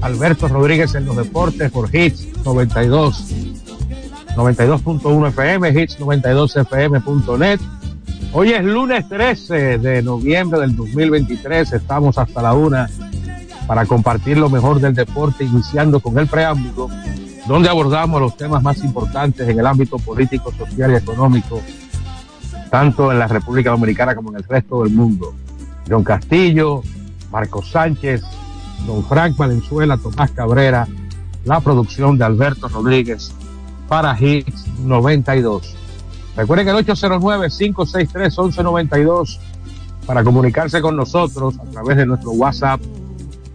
Alberto Rodríguez en los deportes por Hits 92, 92.1 FM, Hits 92fm.net. Hoy es lunes 13 de noviembre del 2023, estamos hasta la una para compartir lo mejor del deporte, iniciando con el preámbulo, donde abordamos los temas más importantes en el ámbito político, social y económico, tanto en la República Dominicana como en el resto del mundo. John Castillo, Marcos Sánchez, don Frank Valenzuela, Tomás Cabrera, la producción de Alberto Rodríguez para Hits 92. Recuerden el 809-563-1192 para comunicarse con nosotros a través de nuestro WhatsApp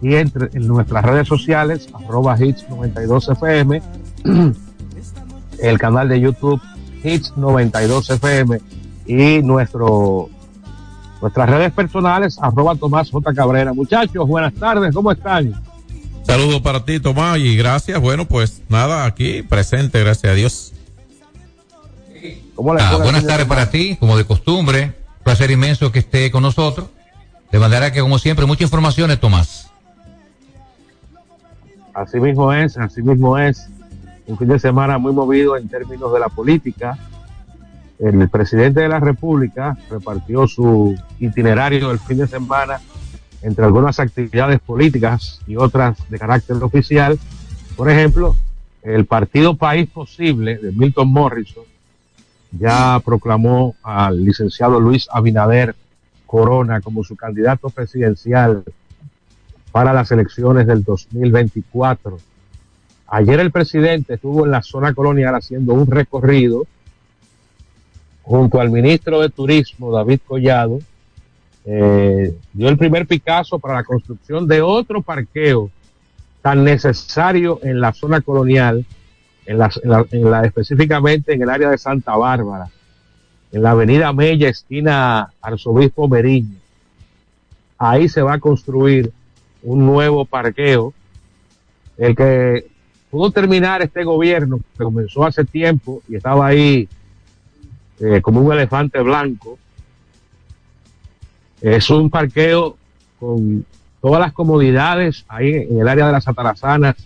y entre, en nuestras redes sociales, arroba Hits 92FM, el canal de YouTube Hits 92FM y nuestro Nuestras redes personales, arroba Tomás J. Cabrera. Muchachos, buenas tardes, ¿cómo están? Saludos para ti, Tomás, y gracias. Bueno, pues nada, aquí presente, gracias a Dios. Ah, buenas tardes para ti, como de costumbre. Placer inmenso que esté con nosotros. De manera que, como siempre, muchas informaciones, Tomás. Así mismo es, así mismo es. Un fin de semana muy movido en términos de la política el presidente de la República repartió su itinerario del fin de semana entre algunas actividades políticas y otras de carácter oficial. Por ejemplo, el partido País Posible de Milton Morrison ya proclamó al licenciado Luis Abinader Corona como su candidato presidencial para las elecciones del 2024. Ayer el presidente estuvo en la zona colonial haciendo un recorrido junto al ministro de Turismo, David Collado, eh, dio el primer Picasso para la construcción de otro parqueo tan necesario en la zona colonial, en la, en la, específicamente en el área de Santa Bárbara, en la avenida Mella, esquina Arzobispo Meriño. Ahí se va a construir un nuevo parqueo, el que pudo terminar este gobierno, que comenzó hace tiempo y estaba ahí eh, como un elefante blanco. Es un parqueo con todas las comodidades ahí en el área de las atarazanas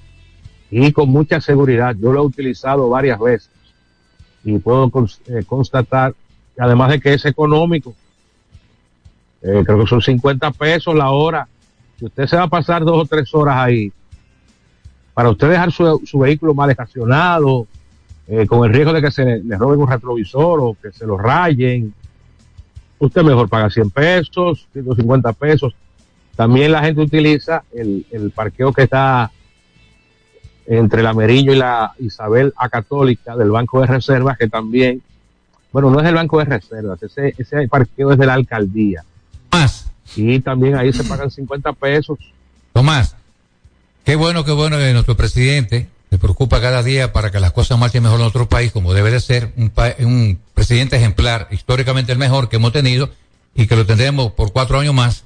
y con mucha seguridad. Yo lo he utilizado varias veces y puedo eh, constatar, además de que es económico, eh, creo que son 50 pesos la hora. Si usted se va a pasar dos o tres horas ahí, para usted dejar su, su vehículo mal estacionado, eh, con el riesgo de que se le, roben un retrovisor o que se lo rayen. Usted mejor paga 100 pesos, 150 pesos. También la gente utiliza el, el parqueo que está entre la Meriño y la Isabel A Católica del Banco de Reservas, que también, bueno, no es el Banco de Reservas, ese, ese parqueo es de la alcaldía. Tomás. Y también ahí se pagan 50 pesos. Tomás, qué bueno, qué bueno que nuestro presidente me preocupa cada día para que las cosas marchen mejor en nuestro país, como debe de ser, un, un presidente ejemplar, históricamente el mejor que hemos tenido y que lo tendremos por cuatro años más,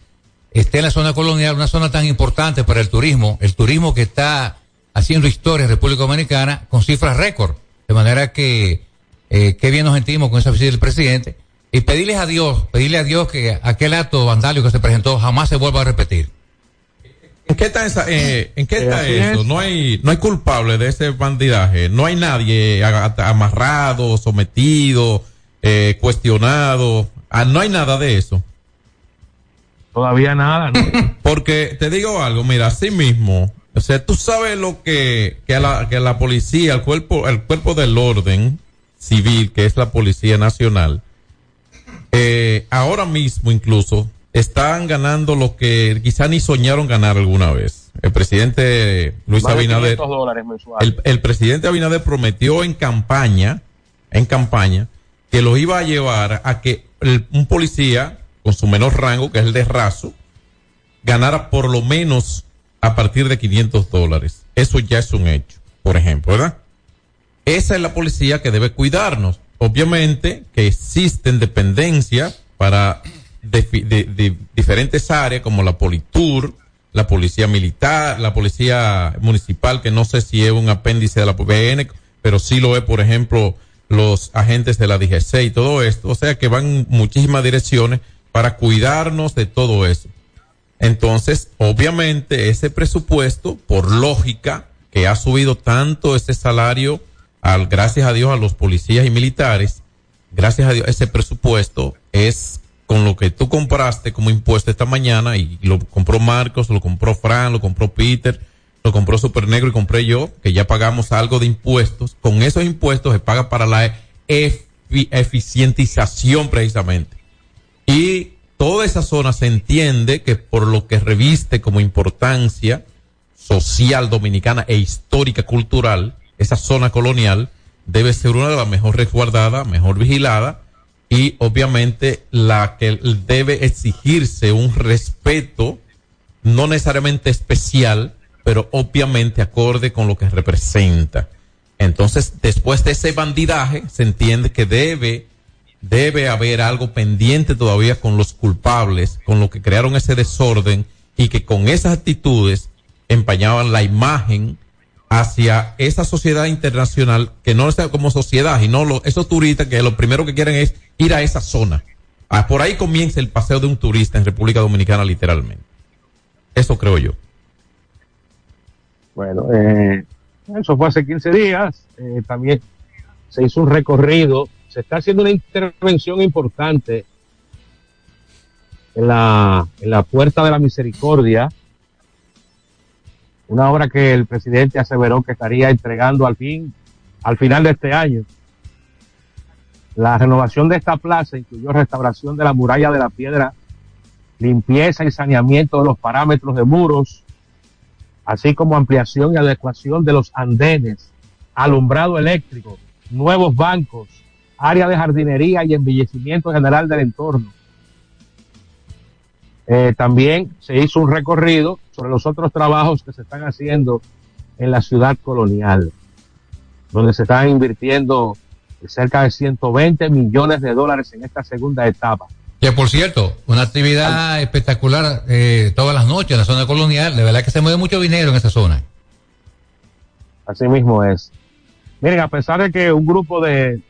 esté en la zona colonial, una zona tan importante para el turismo, el turismo que está haciendo historia en República Dominicana con cifras récord. De manera que, eh, qué bien nos sentimos con esa visita del presidente. Y pedirles a Dios, pedirle a Dios que aquel acto vandálico que se presentó jamás se vuelva a repetir. ¿En qué está, esa, eh, ¿en qué está eso? No hay, no hay culpable de ese bandidaje. No hay nadie amarrado, sometido, eh, cuestionado. Ah, no hay nada de eso. Todavía nada, ¿no? Porque te digo algo, mira, así mismo, o sea, tú sabes lo que, que, la, que la policía, el cuerpo, el cuerpo del orden civil, que es la Policía Nacional, eh, ahora mismo incluso están ganando lo que quizá ni soñaron ganar alguna vez. El presidente Luis Abinader, el, presidente Abinader prometió en campaña, en campaña, que lo iba a llevar a que un policía con su menor rango, que es el de raso, ganara por lo menos a partir de 500 dólares. Eso ya es un hecho, por ejemplo, ¿verdad? Esa es la policía que debe cuidarnos. Obviamente que existen dependencias para de, diferentes áreas como la Politur, la policía militar, la policía municipal, que no sé si es un apéndice de la PBN, pero sí lo es, por ejemplo, los agentes de la DGC y todo esto. O sea que van muchísimas direcciones para cuidarnos de todo eso. Entonces, obviamente, ese presupuesto, por lógica, que ha subido tanto ese salario, al, gracias a Dios, a los policías y militares, gracias a Dios, ese presupuesto es con lo que tú compraste como impuesto esta mañana y lo compró Marcos, lo compró Fran, lo compró Peter, lo compró Super Negro y compré yo, que ya pagamos algo de impuestos. Con esos impuestos se paga para la eficientización precisamente. Y toda esa zona se entiende que por lo que reviste como importancia social dominicana e histórica cultural, esa zona colonial debe ser una de las mejor resguardadas, mejor vigilada y obviamente la que debe exigirse un respeto no necesariamente especial, pero obviamente acorde con lo que representa. Entonces, después de ese bandidaje, se entiende que debe, debe haber algo pendiente todavía con los culpables, con lo que crearon ese desorden y que con esas actitudes empañaban la imagen hacia esa sociedad internacional que no está como sociedad y no lo, esos turistas que lo primero que quieren es ir a esa zona. Ah, por ahí comienza el paseo de un turista en República Dominicana literalmente. Eso creo yo. Bueno, eh, eso fue hace 15 días. Eh, también se hizo un recorrido se está haciendo una intervención importante en la, en la Puerta de la Misericordia, una obra que el presidente aseveró que estaría entregando al fin, al final de este año. La renovación de esta plaza incluyó restauración de la muralla de la piedra, limpieza y saneamiento de los parámetros de muros, así como ampliación y adecuación de los andenes, alumbrado eléctrico, nuevos bancos, área de jardinería y embellecimiento general del entorno. Eh, también se hizo un recorrido sobre los otros trabajos que se están haciendo en la ciudad colonial, donde se están invirtiendo cerca de 120 millones de dólares en esta segunda etapa. Que por cierto, una actividad espectacular eh, todas las noches en la zona colonial. De verdad que se mueve mucho dinero en esa zona. Así mismo es. Miren, a pesar de que un grupo de,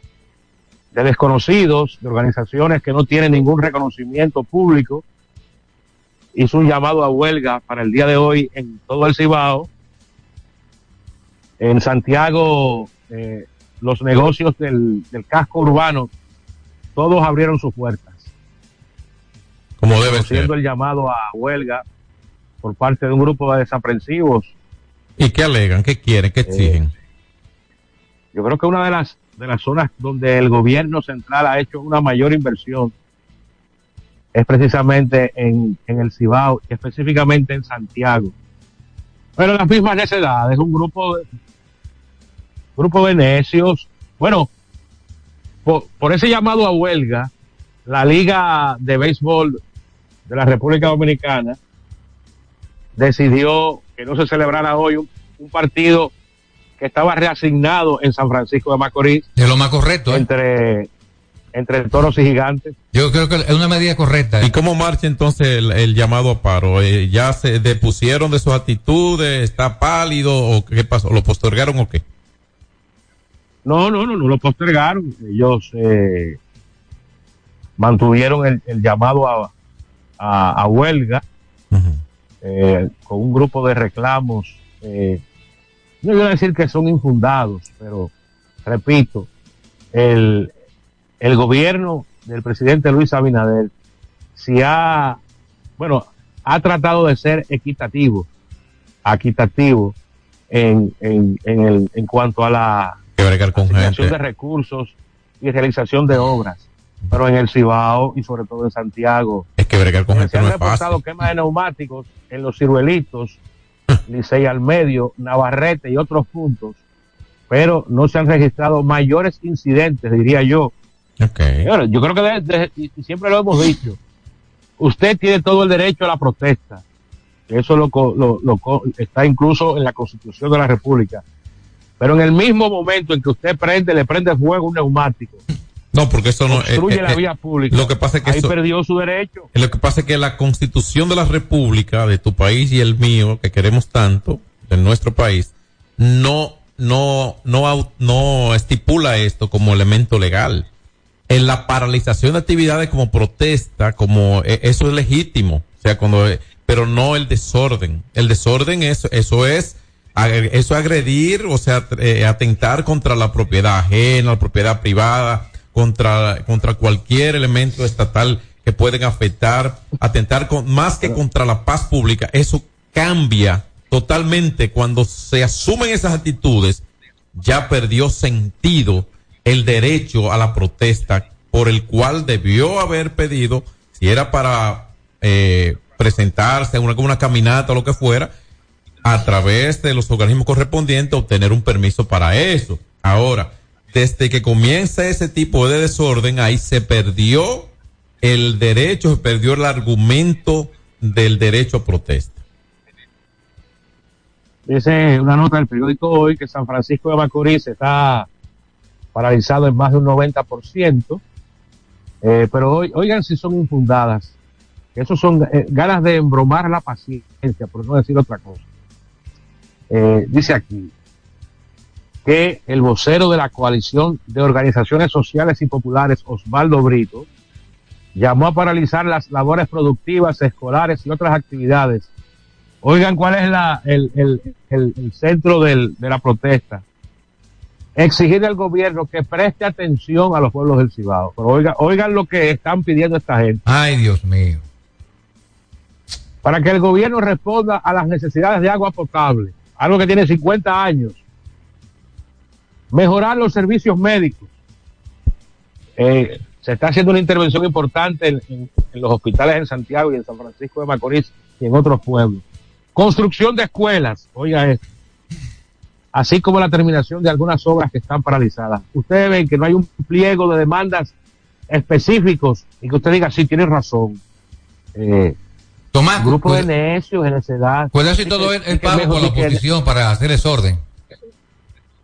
de desconocidos, de organizaciones que no tienen ningún reconocimiento público, hizo un llamado a huelga para el día de hoy en todo el Cibao. En Santiago, eh, los negocios del, del, casco urbano, todos abrieron sus puertas. Como debe ser. el llamado a huelga por parte de un grupo de desaprensivos. ¿Y qué alegan? ¿Qué quieren? ¿Qué exigen? Eh, yo creo que una de las, de las zonas donde el gobierno central ha hecho una mayor inversión es precisamente en, en el Cibao, y específicamente en Santiago. Pero las mismas necesidades, un grupo de, grupo de necios. Bueno, por, por, ese llamado a huelga, la Liga de Béisbol de la República Dominicana decidió que no se celebrara hoy un, un partido que estaba reasignado en San Francisco de Macorís. Es lo más correcto. ¿eh? Entre entre toros y gigantes. Yo creo que es una medida correcta. ¿Y cómo marcha entonces el, el llamado a paro? Eh, ¿Ya se depusieron de sus actitudes? ¿Está pálido o qué pasó? ¿Lo postergaron o qué? No, no, no, no lo postergaron. Ellos eh, mantuvieron el, el llamado a, a, a huelga uh -huh. eh, con un grupo de reclamos. Eh, no voy a decir que son infundados, pero repito, el, el gobierno del presidente Luis Abinader si ha, bueno, ha tratado de ser equitativo, equitativo en, en, en, el, en cuanto a la asignación de recursos y realización de obras. Pero en el Cibao y sobre todo en Santiago. Es que bregar con gente se han no reportado quemas de neumáticos en los ciruelitos, Licey al medio, Navarrete y otros puntos. Pero no se han registrado mayores incidentes, diría yo, Okay. Bueno, yo creo que de, de, y siempre lo hemos dicho. Usted tiene todo el derecho a la protesta. Eso lo, lo, lo, está incluso en la Constitución de la República. Pero en el mismo momento en que usted prende, le prende fuego un neumático. No, porque eso no obstruye eh, la vía pública. Lo que pasa es que ahí eso, perdió su derecho. Lo que pasa es que la Constitución de la República de tu país y el mío, que queremos tanto, de nuestro país, no no no no estipula esto como elemento legal en la paralización de actividades como protesta, como eh, eso es legítimo, o sea, cuando, eh, pero no el desorden. El desorden es, eso es, eso agredir, o sea, eh, atentar contra la propiedad ajena, la propiedad privada, contra, contra cualquier elemento estatal que pueden afectar, atentar con, más que contra la paz pública. Eso cambia totalmente cuando se asumen esas actitudes, ya perdió sentido el derecho a la protesta por el cual debió haber pedido, si era para eh, presentarse en una, una caminata o lo que fuera, a través de los organismos correspondientes obtener un permiso para eso. Ahora, desde que comienza ese tipo de desorden, ahí se perdió el derecho, se perdió el argumento del derecho a protesta. Dice una nota del periódico hoy que San Francisco de Macorís está paralizado en más de un 90%, eh, pero oigan si son infundadas, eso son eh, ganas de embromar la paciencia, por no decir otra cosa. Eh, dice aquí que el vocero de la coalición de organizaciones sociales y populares, Osvaldo Brito, llamó a paralizar las labores productivas, escolares y otras actividades. Oigan cuál es la, el, el, el, el centro del, de la protesta exigir al gobierno que preste atención a los pueblos del Cibao. Pero oigan, oigan lo que están pidiendo esta gente. Ay, Dios mío. Para que el gobierno responda a las necesidades de agua potable, algo que tiene 50 años. Mejorar los servicios médicos. Eh, se está haciendo una intervención importante en, en, los hospitales en Santiago y en San Francisco de Macorís y en otros pueblos. Construcción de escuelas, oiga esto. Así como la terminación de algunas obras que están paralizadas. Ustedes ven que no hay un pliego de demandas específicos y que usted diga, sí, tiene razón. Eh, Tomás, grupo de necios, de necedad. ¿Puede hacer todo el, el pago con la oposición para hacer desorden?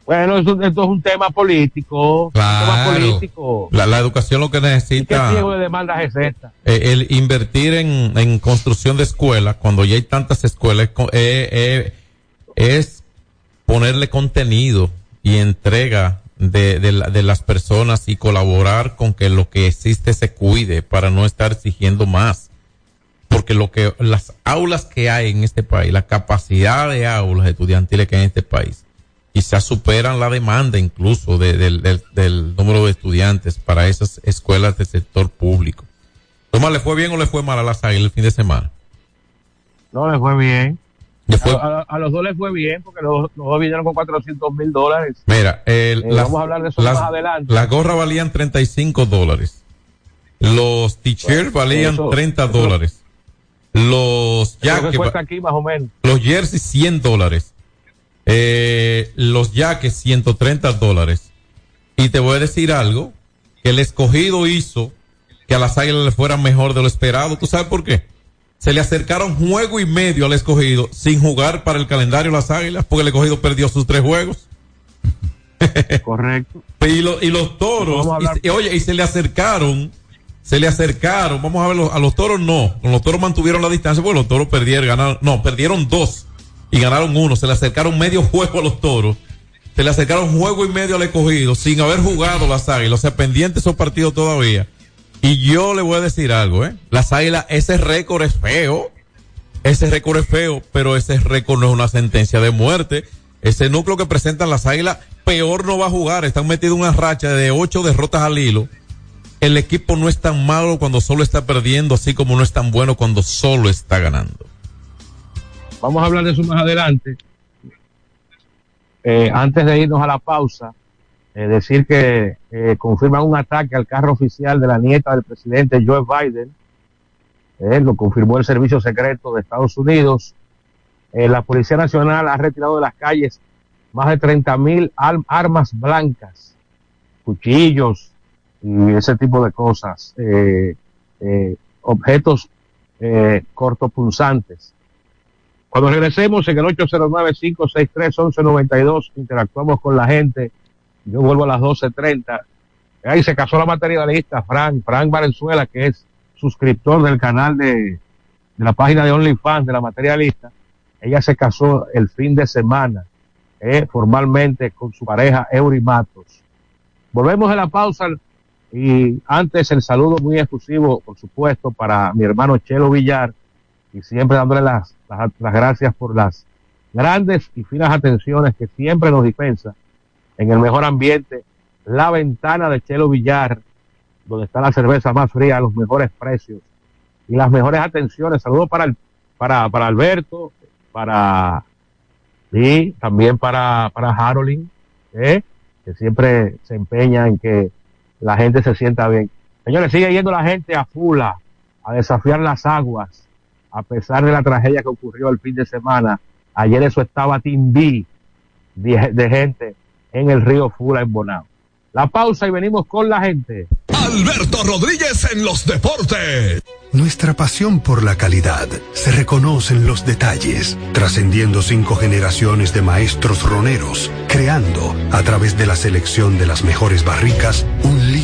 Bueno, esto, esto, es un tema político. Claro. Un tema político. La, la, educación lo que necesita. ¿Qué pliego de demandas es esta? Eh, el invertir en, en, construcción de escuelas, cuando ya hay tantas escuelas, eh, eh, es ponerle contenido y entrega de, de, la, de, las personas y colaborar con que lo que existe se cuide para no estar exigiendo más. Porque lo que, las aulas que hay en este país, la capacidad de aulas estudiantiles que hay en este país, quizás superan la demanda incluso de, de, de, del número de estudiantes para esas escuelas del sector público. Tomás, ¿le fue bien o le fue mal a las águilas el fin de semana? No, le fue bien. A, a, a, los dos les fue bien porque los, los dos vinieron con 400 mil dólares. Mira, el, Eh, las, vamos a hablar de eso las, más adelante. Las gorras valían 35 dólares. Los t-shirts Bueno, valían eso- 30 eso- dólares. Los jackets, aquí más o menos. los jerseys 100 dólares. Eh, los jackets 130 dólares. Y te voy a decir algo, que el escogido hizo que a las águilas le fuera mejor de lo esperado. ¿Tú sabes por qué? Se le acercaron juego y medio al escogido sin jugar para el calendario las águilas, porque el escogido perdió sus tres juegos. Correcto. Y, lo- y los toros, y, y oye, y se le acercaron, se le acercaron, vamos a ver, los- a los toros no, con los toros mantuvieron la distancia, pues los toros perdieron, ganaron, no, perdieron dos y ganaron uno, se le acercaron medio juego a los toros, se le acercaron juego y medio al escogido, sin haber jugado las águilas, o sea, pendientes esos partidos todavía. Y yo le voy a decir algo, eh, las águilas, ese récord es feo, ese récord es feo, pero ese récord no es una sentencia de muerte. Ese núcleo que presentan las águilas, peor no va a jugar. Están metidos en una racha de ocho derrotas al hilo. El equipo no es tan malo cuando solo está perdiendo, así como no es tan bueno cuando solo está ganando. Vamos a hablar de eso más adelante. Eh, antes de irnos a la pausa, eh, decir que eh, confirman un ataque al carro oficial de la nieta del presidente Joe Biden. Eh, lo confirmó el Servicio Secreto de Estados Unidos. Eh, la Policía Nacional ha retirado de las calles más de 30 mil armas blancas, cuchillos y ese tipo de cosas, eh, eh, objetos cortopunzantes. Cuando regresemos en el 809-563-1192, interactuamos con la gente. Yo vuelvo a las 12.30. Ahí se casó la materialista Frank, Valenzuela, que es suscriptor del canal de, de la página de OnlyFans de la materialista. Ella se casó el fin de semana, eh, formalmente con su pareja Eury Matos. Volvemos a la pausa y antes el saludo muy exclusivo, por supuesto, para mi hermano Chelo Villar y siempre dándole las, las, las, gracias por las grandes y finas atenciones que siempre nos dispensa en el mejor ambiente, la ventana de Chelo Villar, donde está la cerveza más fría, los mejores precios y las mejores atenciones. Saludos para para, para Alberto, para y también para, para Harolin, ¿eh? que siempre se empeña en que la gente se sienta bien. Señores, sigue yendo la gente a Fula a desafiar las aguas a pesar de la tragedia que ocurrió el fin de semana, ayer eso estaba timbí de, gente en el río Fula en Bonao. La pausa y venimos con la gente. Alberto Rodríguez en los deportes. Nuestra pasión por la calidad se reconoce en los detalles, trascendiendo cinco generaciones de maestros roneros, creando, a través de la selección de las mejores barricas, un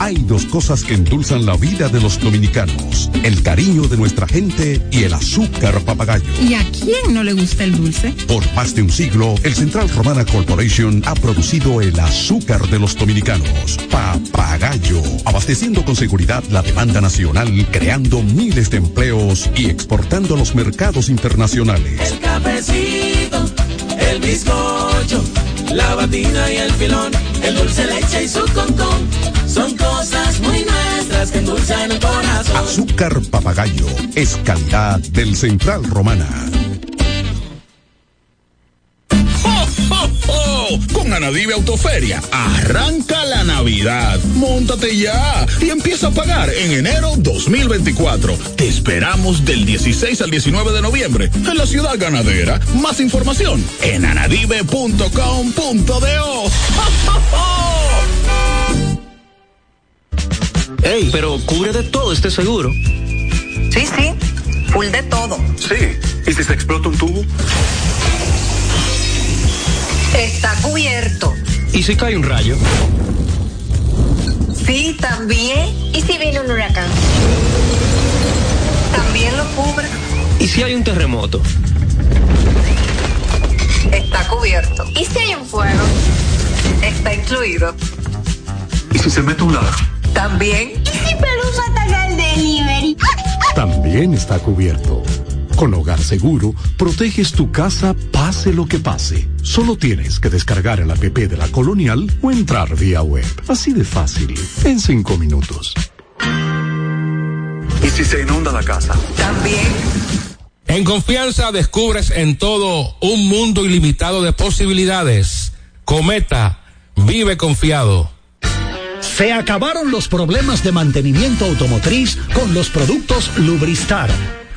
Hay dos cosas que endulzan la vida de los dominicanos, el cariño de nuestra gente y el azúcar papagayo. ¿Y a quién no le gusta el dulce? Por más de un siglo, el Central Romana Corporation ha producido el azúcar de los dominicanos, papagayo, abasteciendo con seguridad la demanda nacional, creando miles de empleos y exportando a los mercados internacionales. El cafecito, el bizcocho, la batina y el filón, el dulce leche y su concón, son cosas muy nuestras que endulzan el corazón. Azúcar papagayo es calidad del Central Romana. Con Anadive Autoferia, arranca la Navidad. Móntate ya y empieza a pagar en enero 2024. Te esperamos del 16 al 19 de noviembre en la ciudad ganadera. Más información en anadive.com.do. Ey, pero cubre de todo este seguro. Sí, sí, full de todo. Sí, ¿y si se explota un tubo? Está cubierto. ¿Y si cae un rayo? Sí, también. ¿Y si viene un huracán? También lo cubre. ¿Y si hay un terremoto? Está cubierto. ¿Y si hay un fuego? Está incluido. ¿Y si se mete un ladrón? También. ¿Y si Pelusa ataca el delivery? También está cubierto. Con Hogar Seguro, proteges tu casa pase lo que pase. Solo tienes que descargar el app de la Colonial o entrar vía web. Así de fácil, en cinco minutos. ¿Y si se inunda la casa? También. En confianza descubres en todo un mundo ilimitado de posibilidades. Cometa, vive confiado. Se acabaron los problemas de mantenimiento automotriz con los productos Lubristar.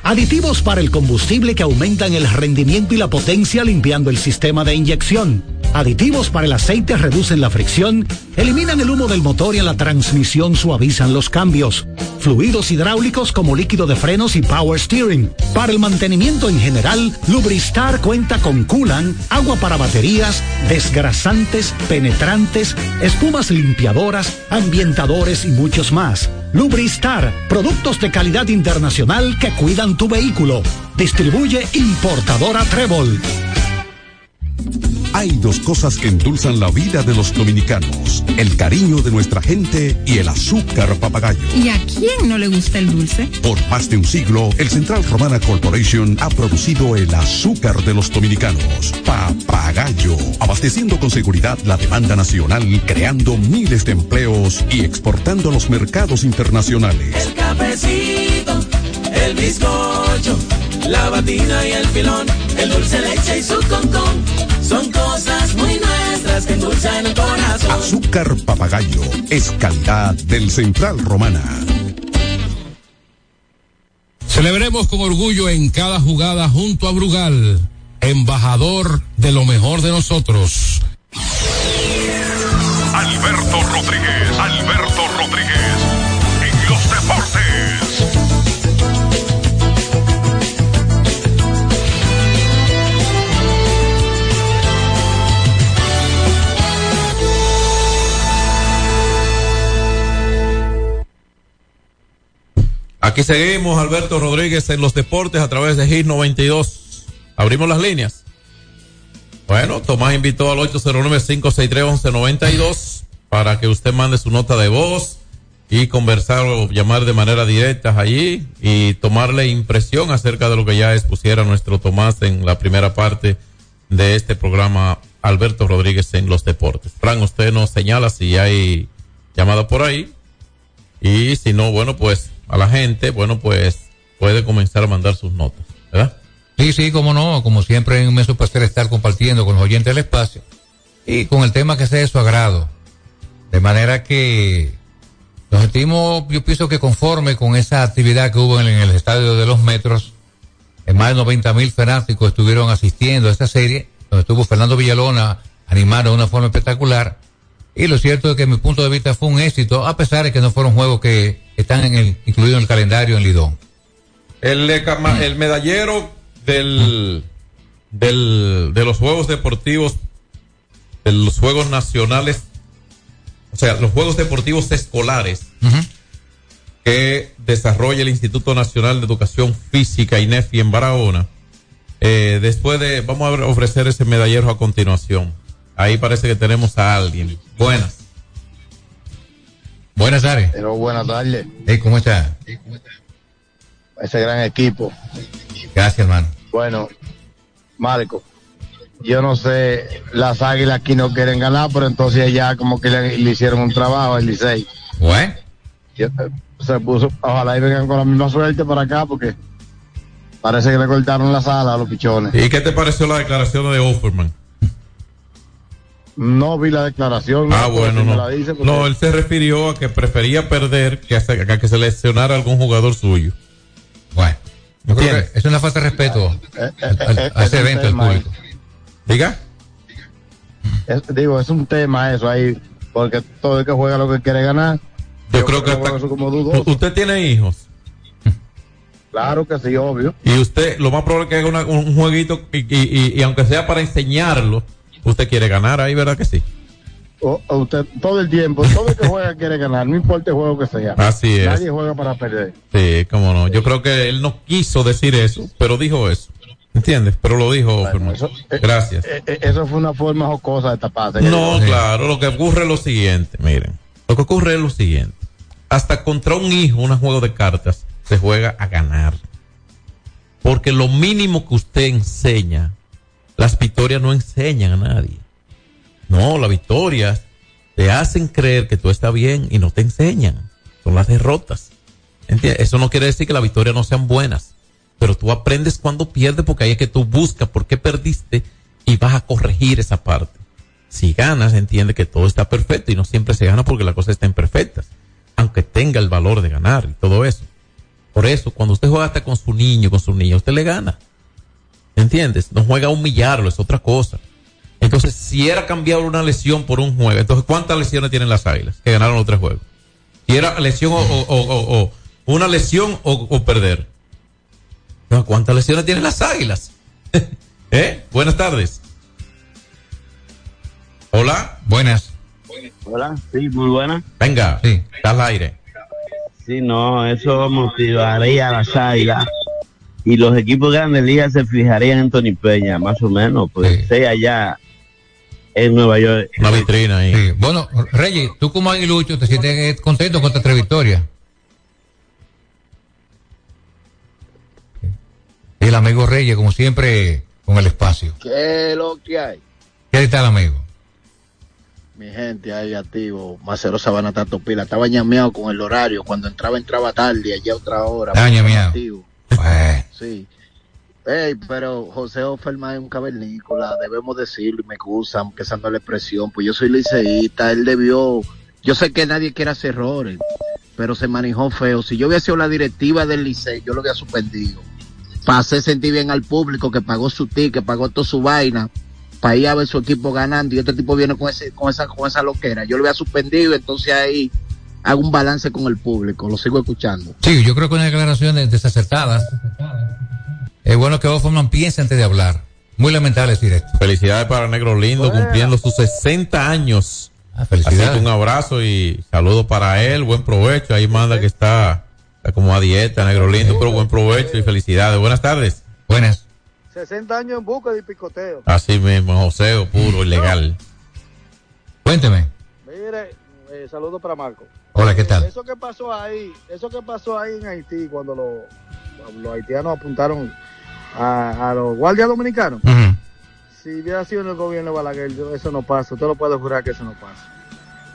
Aditivos para el combustible que aumentan el rendimiento y la potencia limpiando el sistema de inyección. Aditivos para el aceite reducen la fricción, eliminan el humo del motor y en la transmisión suavizan los cambios. Fluidos hidráulicos como líquido de frenos y power steering. Para el mantenimiento en general, Lubristar cuenta con coolant, agua para baterías, desgrasantes, penetrantes, espumas limpiadoras, ambientadores y muchos más. Lubristar, productos de calidad internacional que cuidan tu vehículo. Distribuye importadora Trébol. Hay dos cosas que endulzan la vida de los dominicanos, el cariño de nuestra gente y el azúcar papagayo. ¿Y a quién no le gusta el dulce? Por más de un siglo, el Central Romana Corporation ha producido el azúcar de los dominicanos, papagayo, abasteciendo con seguridad la demanda nacional, creando miles de empleos y exportando a los mercados internacionales. El cafecito, el bizcocho, la batina y el filón, el dulce leche y su concón, son cosas muy nuestras que endulzan el corazón. Azúcar papagayo es calidad del Central Romana. Celebremos con orgullo en cada jugada junto a Brugal, embajador de lo mejor de nosotros. Alberto Rodríguez, Alberto Rodríguez, Aquí seguimos, Alberto Rodríguez, en los deportes a través de GIS 92. Abrimos las líneas. Bueno, Tomás invitó al 809-563-1192 para que usted mande su nota de voz y conversar o llamar de manera directa allí y tomarle impresión acerca de lo que ya expusiera nuestro Tomás en la primera parte de este programa Alberto Rodríguez en los deportes. Fran, usted nos señala si hay llamada por ahí y si no, bueno, pues a la gente, bueno, pues puede comenzar a mandar sus notas, ¿verdad? Sí, sí, como no, como siempre es un inmenso placer estar compartiendo con los oyentes del espacio y con el tema que sea de su agrado. De manera que nos sentimos, yo pienso que conforme con esa actividad que hubo en, el estadio de los metros, en más de 90 mil fanáticos estuvieron asistiendo a esta serie, donde estuvo Fernando Villalona animando de una forma espectacular. Y lo cierto es que mi punto de vista fue un éxito, a pesar de que no fueron juegos que están en el, incluidos en el calendario en Lidón. El, el medallero del, del, de los Juegos Deportivos, de los Juegos Nacionales, sea, los Juegos Deportivos Escolares que desarrolla el Instituto Nacional de Educación Física, INEFI, en Barahona. Eh, después de, vamos a ofrecer ese medallero a continuación. Ahí parece que tenemos a alguien. Buenas. Buenas tardes. Pero buenas tardes. Hey, ¿Cómo está? Ese gran equipo. Gracias, hermano. Bueno, Marco, yo no sé, las águilas aquí no quieren ganar, pero entonces ya como que le, le hicieron un trabajo al Licey. Bueno. Yo, eh, Se puso, ojalá y vengan con la misma suerte para acá, porque parece que le cortaron la sala a los pichones. ¿Y qué te pareció la declaración de Offerman? No vi la declaración. Ah, no, bueno, no. la dice, porque- No, él se refirió a que prefería perder que a, que se lesionara algún jugador suyo. Bueno. Yo creo es una falta de respeto Eh, eh, al- eh, a es ese evento tema, público. Diga. es- digo, es un tema eso ahí, porque todo el que juega lo que quiere ganar. Yo creo que como usted tiene hijos Claro que sí, obvio. y usted lo más probable es que haga una- un jueguito y, y- y- y aunque sea para enseñarlo, usted quiere ganar ahí, ¿verdad que sí? O- o usted, todo el tiempo, todo el que juega quiere ganar, no importa el juego que sea. Así es. Nadie juega para perder. Sí, cómo no. Yo creo que él no quiso decir eso, pero dijo eso. ¿Entiendes? Pero lo dijo eso- eh, Gracias. Eh, eh, eso fue una forma jocosa de taparse. No, claro, lo que ocurre es lo siguiente, miren. Lo que ocurre es lo siguiente. Hasta contra un hijo, un juego de cartas, se juega a ganar. Porque lo mínimo que usted enseña, las victorias no enseñan a nadie. No, las victorias te hacen creer que tú estás bien y no te enseñan. Son las derrotas. Eso no quiere decir que las victorias no sean buenas. Pero tú aprendes cuando pierdes porque ahí es que tú buscas por qué perdiste y vas a corregir esa parte. Si ganas, entiende que todo está perfecto y no siempre se gana porque las cosas estén perfectas. Aunque tenga el valor de ganar y todo eso. Por eso, cuando usted juega hasta con su niño, con su niña, usted le gana. ¿Entiendes? No juega a humillarlo, es otra cosa. Entonces, si era cambiar una lesión por un juego, entonces, ¿cuántas lesiones tienen las águilas que ganaron los tres juegos? Si era lesión o, o- o- o- o una lesión o, o perder. No, ¿Cuántas lesiones tienen las águilas? ¿Eh? Buenas tardes. Hola. Buenas. Hola, sí, muy buena. Venga, Sí. está al aire. Sí, no, eso motivaría a las águilas. Y los equipos de grandes ligas se fijarían en Tony Peña, más o menos, pues Sí. sea allá en Nueva York. Una vitrina ahí. Sí. Bueno, Reyes, tú como aguilucho te sientes contento con esta tres victorias. Y el amigo Reyes, como siempre, con el espacio. ¿Qué es lo que hay? ¿Qué tal, amigo? Mi gente ahí activo, Macero Sabana Tato Pila, estaba ñameado con el horario, cuando entraba entraba tarde, allá otra hora. Estaba ñameado. Bueno, Sí. Ey, pero José Offerman es un cavernícola, debemos decirlo y me excusan, es la expresión, pues yo soy liceísta, él debió, yo sé que nadie quiere hacer errores, pero se manejó feo. Si yo hubiera sido la directiva del liceo, yo lo hubiera suspendido. Hacer sentir bien al público que pagó su ticket, pagó toda su vaina, para ir a ver su equipo ganando y este tipo viene con ese, con esa, con esa loquera. Yo lo hubiera suspendido, entonces ahí hago un balance con el público, lo sigo escuchando. sí, yo creo que una declaración de- desacertadas. Es bueno que Offerman piense antes de hablar. Muy lamentable decir esto. Felicidades para Negro Lindo, cumpliendo sus 60 años. Ah, Así felicidades. que un abrazo y saludo para él, buen provecho. Ahí manda que está, está como a dieta, Negro Lindo, pero buen provecho y felicidades. Buenas tardes. Buenas. 60 años en busca de picoteo. Así mismo, joseo puro, ilegal. Cuénteme. Mire, eh, saludo para Marco. Hola, ¿qué tal? Eso que pasó ahí, eso que pasó ahí en Haití cuando los, los haitianos apuntaron a, a los guardias dominicanos. Si hubiera sido en el gobierno de Balaguer, eso no pasa. Usted lo puede jurar que eso no pasa.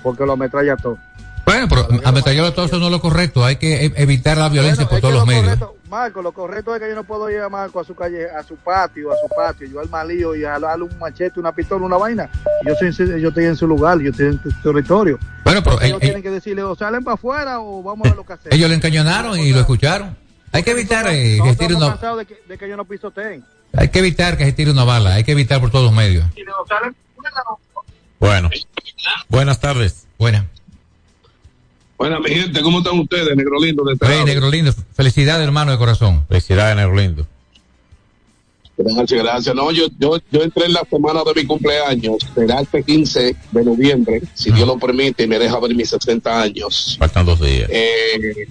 Porque lo ametralla todo. Bueno, pero ametrallar todo eso no es lo correcto. Hay que e- evitar la violencia Bueno, por todos los lo medios. correcto- Marco, lo correcto es que yo no puedo ir a Marco a su calle, a su patio, a su patio, yo al malío y a darle un machete, una pistola, una vaina. Yo, soy, yo estoy en su lugar, yo estoy en su territorio. Bueno, pero Ellos ellos, tienen que decirle o salen para afuera o vamos a ver lo que hacemos. ellos le encañonaron y lo escucharon. Hay que evitar eh, que tire una, de que, de que ellos no pisoteen. hay que evitar que se tire una bala. Hay que evitar por todos los medios. Bueno, buenas tardes. Buena. Buena, mi gente, ¿cómo están ustedes, Negro Lindo? De este Hey, negro lindo. Felicidades, hermano de corazón. Felicidades, Negro Lindo. Gracias, gracias. No, yo, yo, yo entré en la semana de mi cumpleaños, será este 15 de noviembre, si Dios lo permite y me deja ver mis 60 años. Faltan dos días. Eh,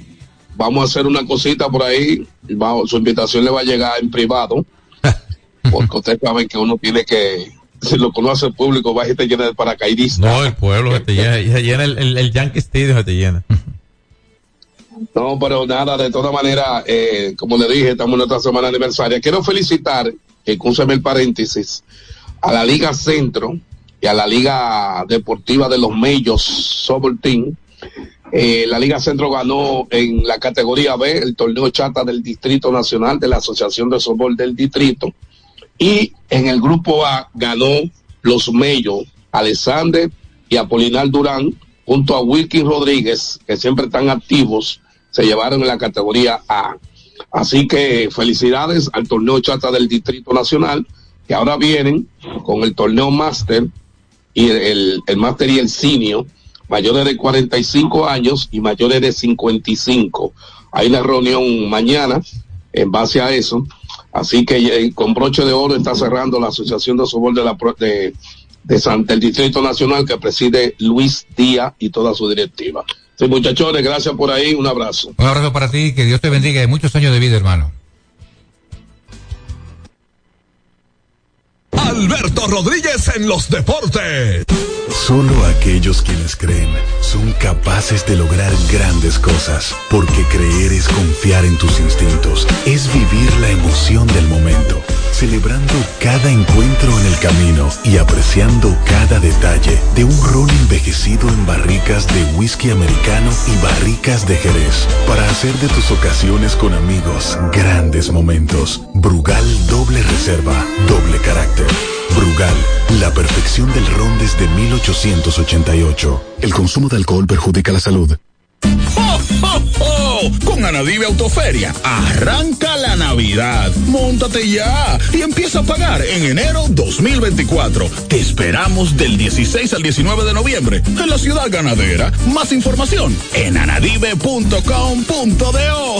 vamos a hacer una cosita por ahí. Vamos, su invitación le va a llegar en privado, porque ustedes saben que uno tiene que, si lo conoce el público, va y te llena de paracaidistas. No, el pueblo se te llena, se llena el, el, el Yankee Stadium se te llena. No, pero nada, de todas maneras, eh, como le dije, estamos en nuestra semana aniversaria. Quiero felicitar, que úseme el paréntesis, a la Liga Centro y a la Liga Deportiva de los Mellos Softball Team. Eh, la Liga Centro ganó en la categoría B el torneo chata del Distrito Nacional de la Asociación de Softball del Distrito. Y en el grupo A ganó los Mellos, Alexander y Apolinar Durán, junto a Wilkin Rodríguez, que siempre están activos, se llevaron en la categoría A. Así que felicidades al torneo chata del Distrito Nacional, que ahora vienen con el torneo máster y el, el máster y el senior, mayores de 45 años y mayores de 55. Hay una reunión mañana en base a eso. Así que eh, con broche de oro está cerrando la Asociación de Softball de la Pro- de, de San- del Distrito Nacional que preside Luis Díaz y toda su directiva. Sí, muchachones, gracias por ahí, un abrazo. Un abrazo para ti, que Dios te bendiga y muchos años de vida, hermano. Alberto Rodríguez en los deportes. Solo aquellos quienes creen son capaces de lograr grandes cosas, porque creer es confiar en tus instintos, es vivir la emoción del momento, celebrando cada encuentro en el camino y apreciando cada detalle de un ron envejecido en barricas de whisky americano y barricas de Jerez, para hacer de tus ocasiones con amigos grandes momentos. Brugal doble reserva, doble carácter. Brugal, la perfección del ron desde 1888. El consumo de alcohol perjudica la salud. Con Anadive Autoferia, arranca la Navidad. Móntate ya y empieza a pagar en enero 2024. Te esperamos del 16 al 19 de noviembre en la ciudad ganadera. Más información en anadive.com.do.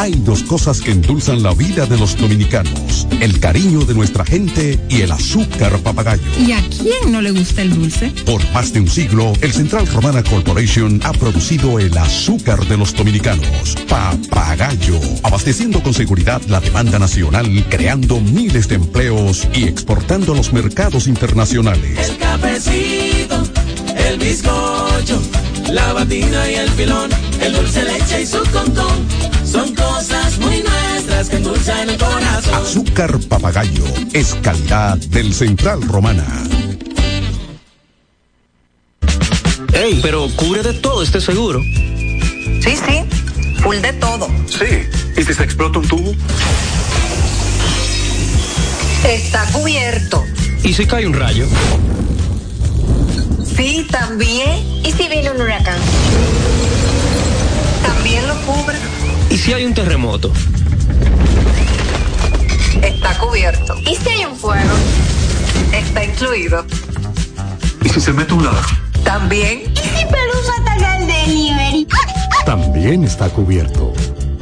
Hay dos cosas que endulzan la vida de los dominicanos: el cariño de nuestra gente y el azúcar papagayo. ¿Y a quién no le gusta el dulce? Por más de un siglo, el Central Romana Corporation ha producido el azúcar de los dominicanos, papagayo, abasteciendo con seguridad la demanda nacional, creando miles de empleos y exportando a los mercados internacionales. El cafecito, el bizcocho, la batina y el filón, el dulce leche y su concón. Son cosas muy nuestras que endulzan el corazón. Azúcar papagayo es calidad del Central Romana. Ey, pero cubre de todo este seguro. Sí, sí, full de todo. Sí. ¿Y si se explota un tubo? Está cubierto. ¿Y si cae un rayo? Sí, también. ¿Y si viene un huracán? También lo cubre. ¿Y si hay un terremoto? Está cubierto. ¿Y si hay un fuego? Está incluido. ¿Y si se mete un ladrón? También. ¿Y si Pelusa ataca el delivery? También está cubierto.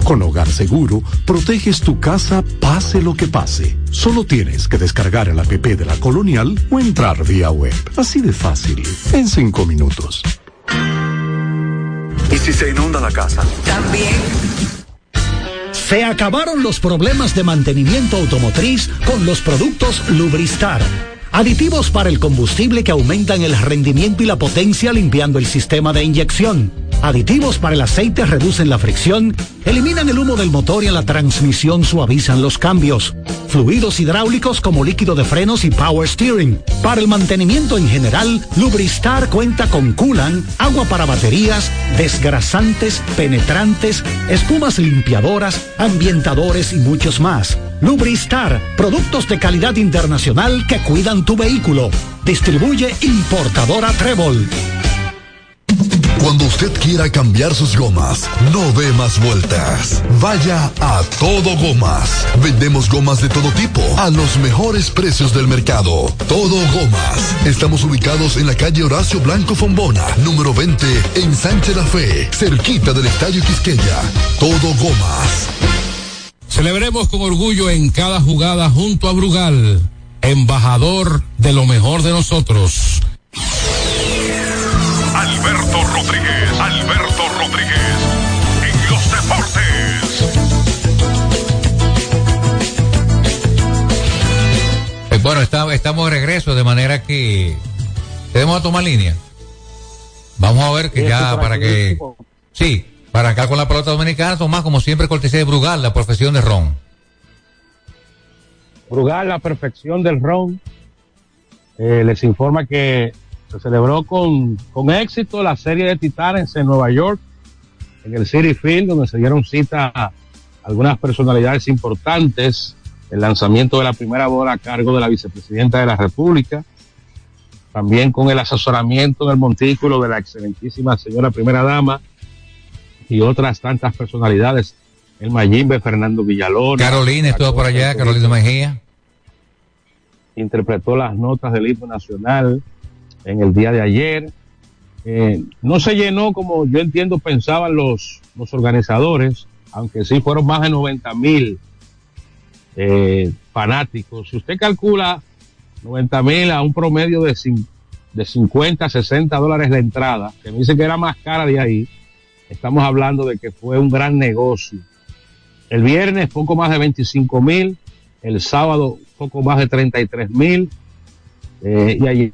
Con Hogar Seguro, proteges tu casa pase lo que pase. Solo tienes que descargar el app de la Colonial o entrar vía web. Así de fácil, en cinco minutos. ¿Y si se inunda la casa? También. Se acabaron los problemas de mantenimiento automotriz con los productos Lubristar. Aditivos para el combustible que aumentan el rendimiento y la potencia limpiando el sistema de inyección. Aditivos para el aceite reducen la fricción, eliminan el humo del motor y en la transmisión suavizan los cambios. Fluidos hidráulicos como líquido de frenos y power steering. Para el mantenimiento en general, Lubristar cuenta con coolant, agua para baterías, desgrasantes, penetrantes, espumas limpiadoras, ambientadores y muchos más. Lubristar, productos de calidad internacional que cuidan tu vehículo. Distribuye importadora Trébol. Cuando usted quiera cambiar sus gomas, no dé más vueltas. Vaya a Todo Gomas. Vendemos gomas de todo tipo a los mejores precios del mercado. Todo Gomas. Estamos ubicados en la calle Horacio Blanco Fombona, número 20, en Sánchez La Fe, cerquita del Estadio Quisqueya. Todo Gomas. Celebremos con orgullo en cada jugada junto a Brugal, embajador de lo mejor de nosotros. Alberto Rodríguez, Alberto Rodríguez, en los deportes. Eh, Bueno, está- estamos de regreso, de manera que tenemos a tomar línea. Vamos a ver que ya para que... Sí, acá con la pelota dominicana, Tomás, como siempre, cortesía de Brugal, la profesión de Ron. Brugal, la perfección del ron. Eh, les informa que se celebró con, con éxito la serie de Titanes en Nueva York, en el City Field, donde se dieron cita a algunas personalidades importantes. El lanzamiento de la primera bola a cargo de la vicepresidenta de la República. También con el asesoramiento del montículo de la excelentísima señora primera dama y otras tantas personalidades. El Mayimbe, Fernando Villalón. Carolina estuvo por allá, Carolina Mejía. interpretó las notas del himno nacional en el día de ayer. Eh, no se llenó como yo entiendo pensaban los, los organizadores, aunque sí fueron más de 90 mil eh, fanáticos. Si usted calcula 90 mil a un promedio de, de 50, 60 dólares la entrada, que me dice que era más cara de ahí, estamos hablando de que fue un gran negocio. El viernes poco más de 25 mil, el sábado poco más de 33 mil, eh, y ayer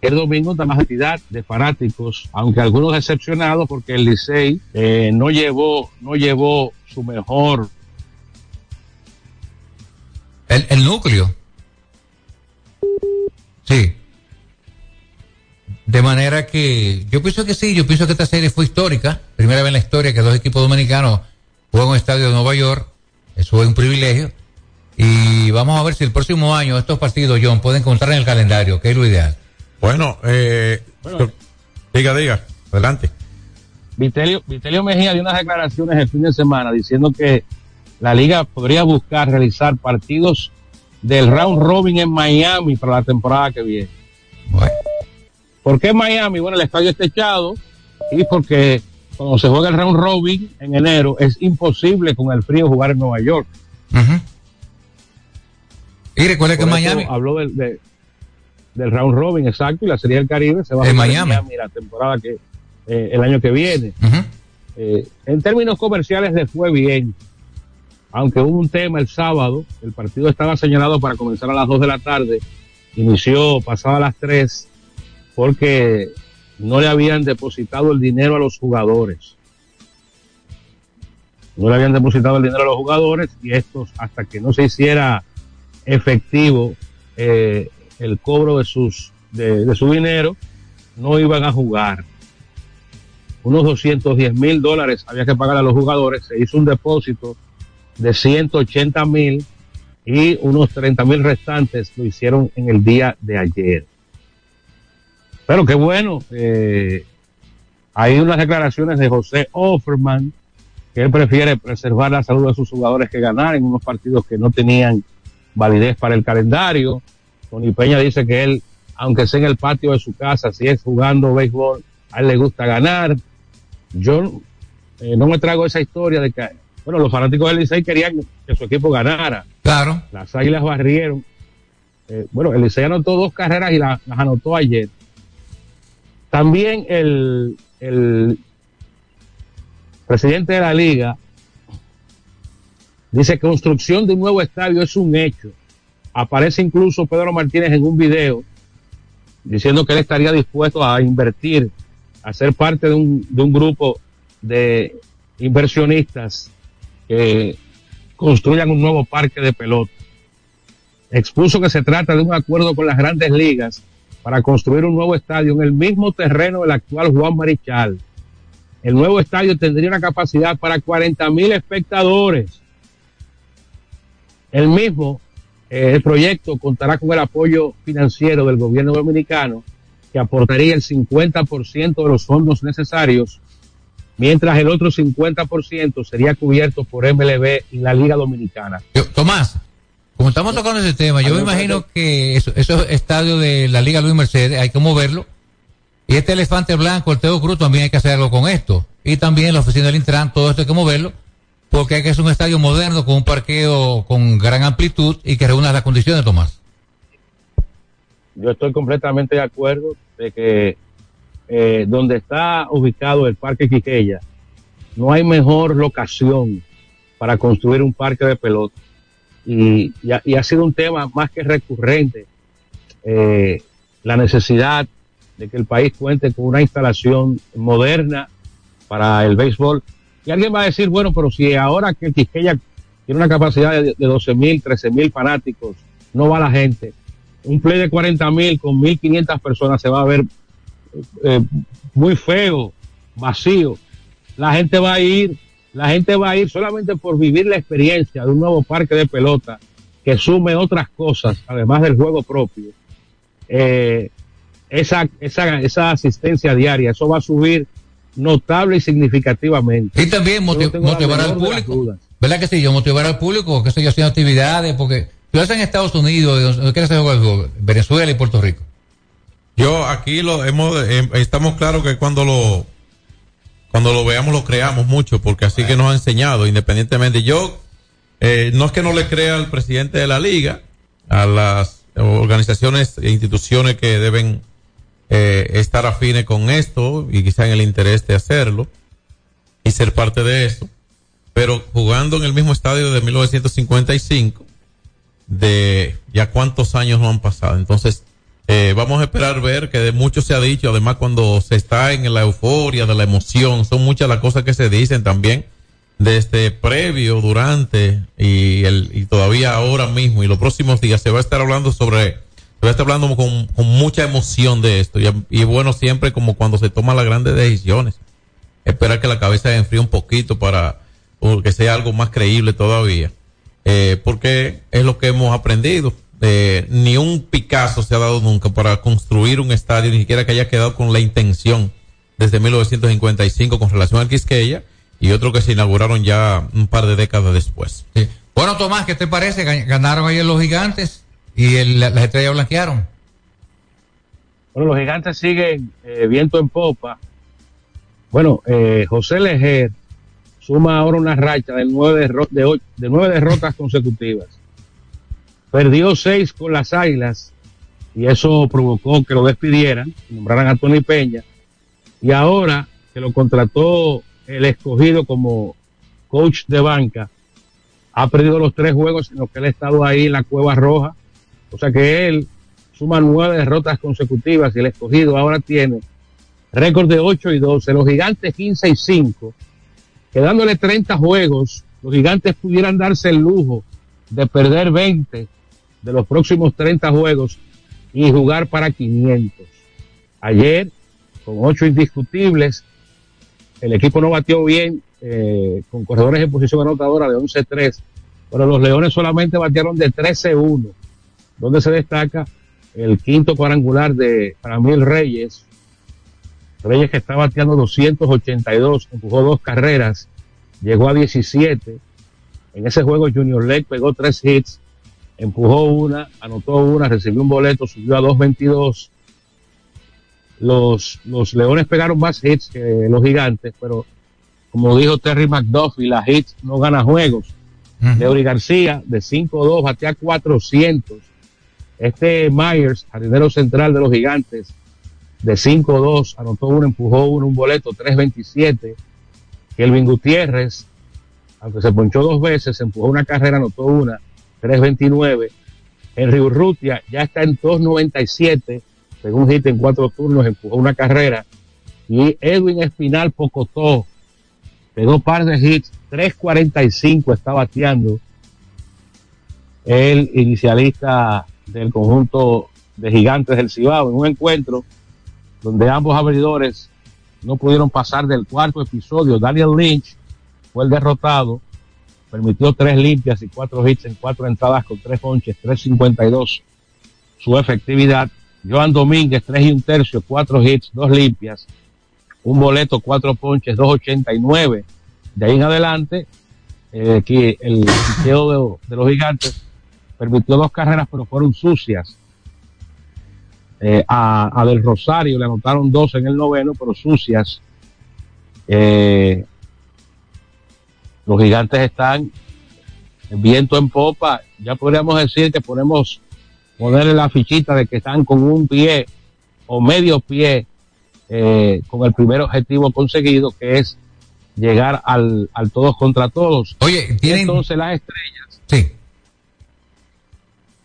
el domingo está más cantidad de fanáticos, aunque algunos decepcionados porque el Licey eh, no llevó, no llevó su mejor El, el núcleo. Sí. De manera que yo pienso que sí, yo pienso que esta serie fue histórica. Primera vez en la historia que dos equipos dominicanos juegan en un estadio de Nueva York. Eso es un privilegio. Y vamos a ver si el próximo año estos partidos, John, pueden contar en el calendario, que es lo ideal. Bueno, eh, diga, diga, adelante. Vitelio, Vitelio Mejía dio unas declaraciones el fin de semana diciendo que la liga podría buscar realizar partidos del round robin en Miami para la temporada que viene. ¿Por qué Miami? Bueno, el estadio está echado y porque cuando se juega el round robin en enero es imposible con el frío jugar en Nueva York. Y recuerde que Por en eso Miami, Habló del, de- del round robin, exacto, y la Serie del Caribe se va a En jugar Miami. la temporada que eh, el año que viene. Eh, en términos comerciales le fue bien, aunque hubo un tema el sábado, el partido estaba señalado para comenzar a las 2 de la tarde, inició pasada las 3, porque no le habían depositado el dinero a los jugadores. No le habían depositado el dinero a los jugadores y estos, hasta que no se hiciera efectivo eh, el cobro de sus de, su dinero, no iban a jugar. Unos 210 mil dólares había que pagar a los jugadores. Se hizo un depósito de 180 mil y unos 30 mil restantes lo hicieron en el día de ayer. Pero qué bueno. eh, hay unas declaraciones de José Offerman que él prefiere preservar la salud de sus jugadores que ganar en unos partidos que no tenían validez para el calendario. Tony Peña dice que él, aunque sea en el patio de su casa, si es jugando béisbol, a él le gusta ganar. Yo eh, no me trago esa historia de que, bueno, los fanáticos del Licey querían que su equipo ganara. Claro. Las águilas barrieron. Eh, bueno, el Licey anotó dos carreras y la- las anotó ayer. También el, presidente de la liga dice que construcción de un nuevo estadio es un hecho. Aparece incluso Pedro Martínez en un video diciendo que él estaría dispuesto a invertir, a ser parte de un, de un grupo de inversionistas que construyan un nuevo parque de pelota. Expuso que se trata de un acuerdo con las grandes ligas para construir un nuevo estadio en el mismo terreno del actual Juan Marichal. El nuevo estadio tendría una capacidad para 40 mil espectadores. El mismo, eh, el proyecto contará con el apoyo financiero del gobierno dominicano que aportaría el 50% de los fondos necesarios, mientras el otro 50% sería cubierto por MLB y la Liga Dominicana. Tomás, como estamos tocando ese tema, yo me imagino que eso- esos estadios de la Liga Luis Mercedes hay que moverlo. Y este elefante blanco, el Teo Cruz, también hay que hacer algo con esto. Y también la oficina del Intran, todo esto hay que moverlo. Porque hay que hacer un estadio moderno con un parqueo con gran amplitud y que reúna las condiciones, Tomás. Yo estoy completamente de acuerdo de que eh, donde está ubicado el Parque Quiqueya, no hay mejor locación para construir un parque de pelota. Y, ha, sido un tema más que recurrente, eh, la necesidad de que el país cuente con una instalación moderna para el béisbol. Y alguien va a decir, bueno, pero si ahora que el Quisqueya tiene una capacidad de, de 12 mil, 13 mil fanáticos, no va la gente. Un play de 40 mil con 1.500 personas se va a ver eh, muy feo, vacío. La gente va a ir, la gente va a ir solamente por vivir la experiencia de un nuevo parque de pelota que sume otras cosas, además del juego propio. Eh, esa, esa, esa asistencia diaria, eso va a subir notable y significativamente. Y también motiv- motivar al público. ¿Verdad que sí? Yo motivar al público, que estoy haciendo actividades, porque tú estás en Estados Unidos, ¿dónde quieres hacer juego? Venezuela y Puerto Rico. Yo aquí lo hemos, eh, estamos claros que cuando lo, cuando lo veamos lo creamos mucho, porque así que nos ha enseñado, independientemente. Yo, eh, no es que no le crea al presidente de la liga, a las organizaciones e instituciones que deben eh, estar afines con esto y quizá en el interés de hacerlo y ser parte de eso, pero jugando en el mismo estadio de 1955, de ya cuántos años no han pasado. Entonces, eh, vamos a esperar ver que de mucho se ha dicho, además cuando se está en la euforia de la emoción, son muchas las cosas que se dicen también desde previo, durante y, el, y todavía ahora mismo. Y los próximos días se va a estar hablando sobre, se va a estar hablando con, mucha emoción de esto. Y, bueno, siempre como cuando se toman las grandes decisiones, esperar que la cabeza se enfríe un poquito para que sea algo más creíble todavía, eh, porque es lo que hemos aprendido. Eh, ni un Picasso se ha dado nunca para construir un estadio, ni siquiera que haya quedado con la intención desde 1955 con relación al Quisqueya y otro que se inauguraron ya un par de décadas después. Bueno, Tomás, ¿qué te parece? Gan- Ganaron ayer los gigantes y el- la- las estrellas blanquearon. Bueno, los gigantes siguen eh, viento en popa. Bueno, eh, José Lejer suma ahora una racha de nueve, derro- de, ocho- de nueve derrotas consecutivas. Perdió seis con las Águilas y eso provocó que lo despidieran, nombraran a Tony Peña. Y ahora que lo contrató el escogido como coach de banca, ha perdido los tres juegos en los que él ha estado ahí en la Cueva Roja. O sea que él suma nueve derrotas consecutivas y el escogido ahora tiene récord de 8 y 12. Los gigantes 15 y 5. Quedándole 30 juegos, los gigantes pudieran darse el lujo de perder 20 de los próximos 30 juegos y jugar para 500. Ayer, con 8 indiscutibles, el equipo no batió bien eh, con corredores en posición anotadora de 11-3, pero los Leones solamente batearon de 13-1, donde se destaca el quinto cuadrangular de Ramil Reyes. Reyes que está bateando 282, empujó dos carreras, llegó a 17. En ese juego Junior Lake pegó tres hits, empujó una, anotó una, recibió un boleto, subió a 222. Los, los Leones pegaron más hits que los gigantes, pero como dijo Terry McDuffie, las hits no ganan juegos. Leury García, de 5-2, batea 400. Este Myers, jardinero central de los gigantes, de 5-2, anotó uno, empujó uno, un boleto, 3-27. Kelvin Gutiérrez, aunque se ponchó dos veces, empujó una carrera, anotó una, 3-29. Henry Urrutia ya está en 2-97, pegó un hit en cuatro turnos, empujó una carrera. Y Edwin Espinal Pocotó, pegó par de hits, 3.45 está bateando el inicialista del conjunto de gigantes del Cibao en un encuentro donde ambos abridores no pudieron pasar del cuarto episodio. Daniel Lynch fue el derrotado, permitió tres limpias y cuatro hits en cuatro entradas con tres ponches, 3.52 su efectividad. Joan Domínguez, tres y un tercio, cuatro hits, dos limpias, un boleto, cuatro ponches, 2.89. De ahí en adelante, eh, el picheo de, los gigantes permitió dos carreras, pero fueron sucias. Eh, a, a Del Rosario le anotaron dos en el noveno, pero sucias. Eh, los gigantes están en viento en popa. Ya podríamos decir que podemos ponerle la fichita de que están con un pie o medio pie eh, con el primer objetivo conseguido, que es llegar al, al todos contra todos. Oye, Y entonces las estrellas Sí.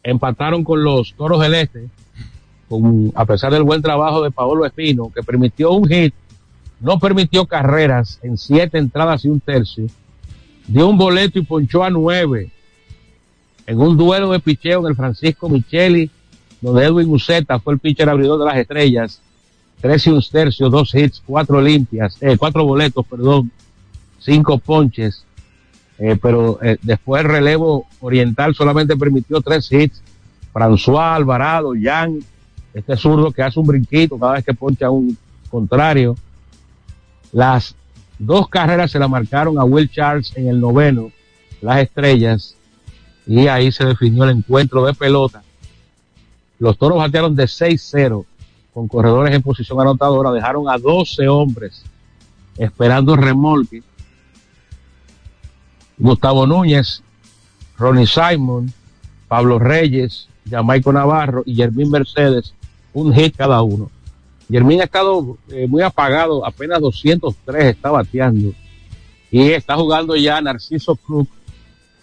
empataron con los toros del este, con, a pesar del buen trabajo de Paolo Espino, que permitió un hit, no permitió carreras en siete entradas y un tercio, dio un boleto y ponchó a nueve en un duelo de picheo en el Francisco Micheli, donde Edwin Uceta fue el pitcher abridor de las estrellas, tres y un tercio, dos hits, cuatro limpias, eh, cuatro boletos, perdón, cinco ponches, eh, pero eh, después el relevo oriental solamente permitió tres hits. François Alvarado, Jan, este zurdo que hace un brinquito cada vez que poncha un contrario. Las dos carreras se la marcaron a Will Charles en el noveno, las estrellas, y ahí se definió el encuentro de pelota. Los toros batearon de 6-0 con corredores en posición anotadora, dejaron a 12 hombres esperando remolque. Gustavo Núñez, Ronnie Simon, Pablo Reyes, Jamaico Navarro y Germín Mercedes, un hit cada uno. Germín ha estado eh, muy apagado, apenas 203 está bateando. Y está jugando ya Narciso Cruz,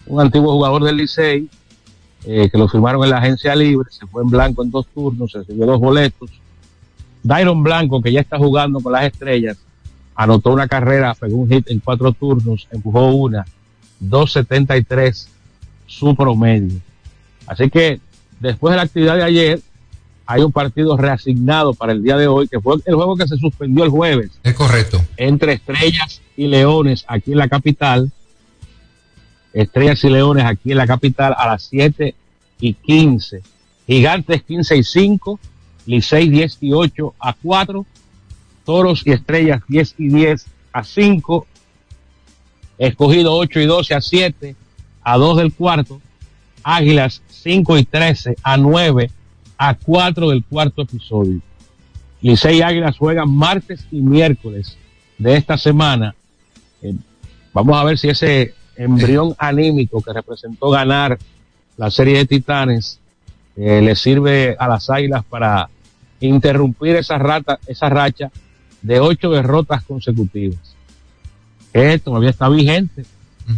un antiguo jugador del Licey, eh, que lo firmaron en la agencia libre, se fue en blanco en dos turnos, se recibió dos boletos. Dairon Blanco, que ya está jugando con las estrellas, anotó una carrera, pegó un hit en cuatro turnos, empujó una, 2.73 su promedio. Así que después de la actividad de ayer, hay un partido reasignado para el día de hoy, que fue el juego que se suspendió el jueves. Es correcto. Entre Estrellas y Leones aquí en la capital. Estrellas y Leones aquí en la capital a las 7 y 15. Gigantes 15 y 5. Licey 10 y 8 a 4. Toros y Estrellas 10 y 10 a 5. Escogido 8 y 12 a 7 a 2 del cuarto. Águilas 5 y 13 a 9 a 4 del cuarto episodio. Licey Águilas juegan martes y miércoles de esta semana. Eh, vamos a ver si ese embrión anímico que representó ganar la serie de Titanes eh, le sirve a las Águilas para interrumpir esa rata, esa racha de ocho derrotas consecutivas. Que todavía está vigente.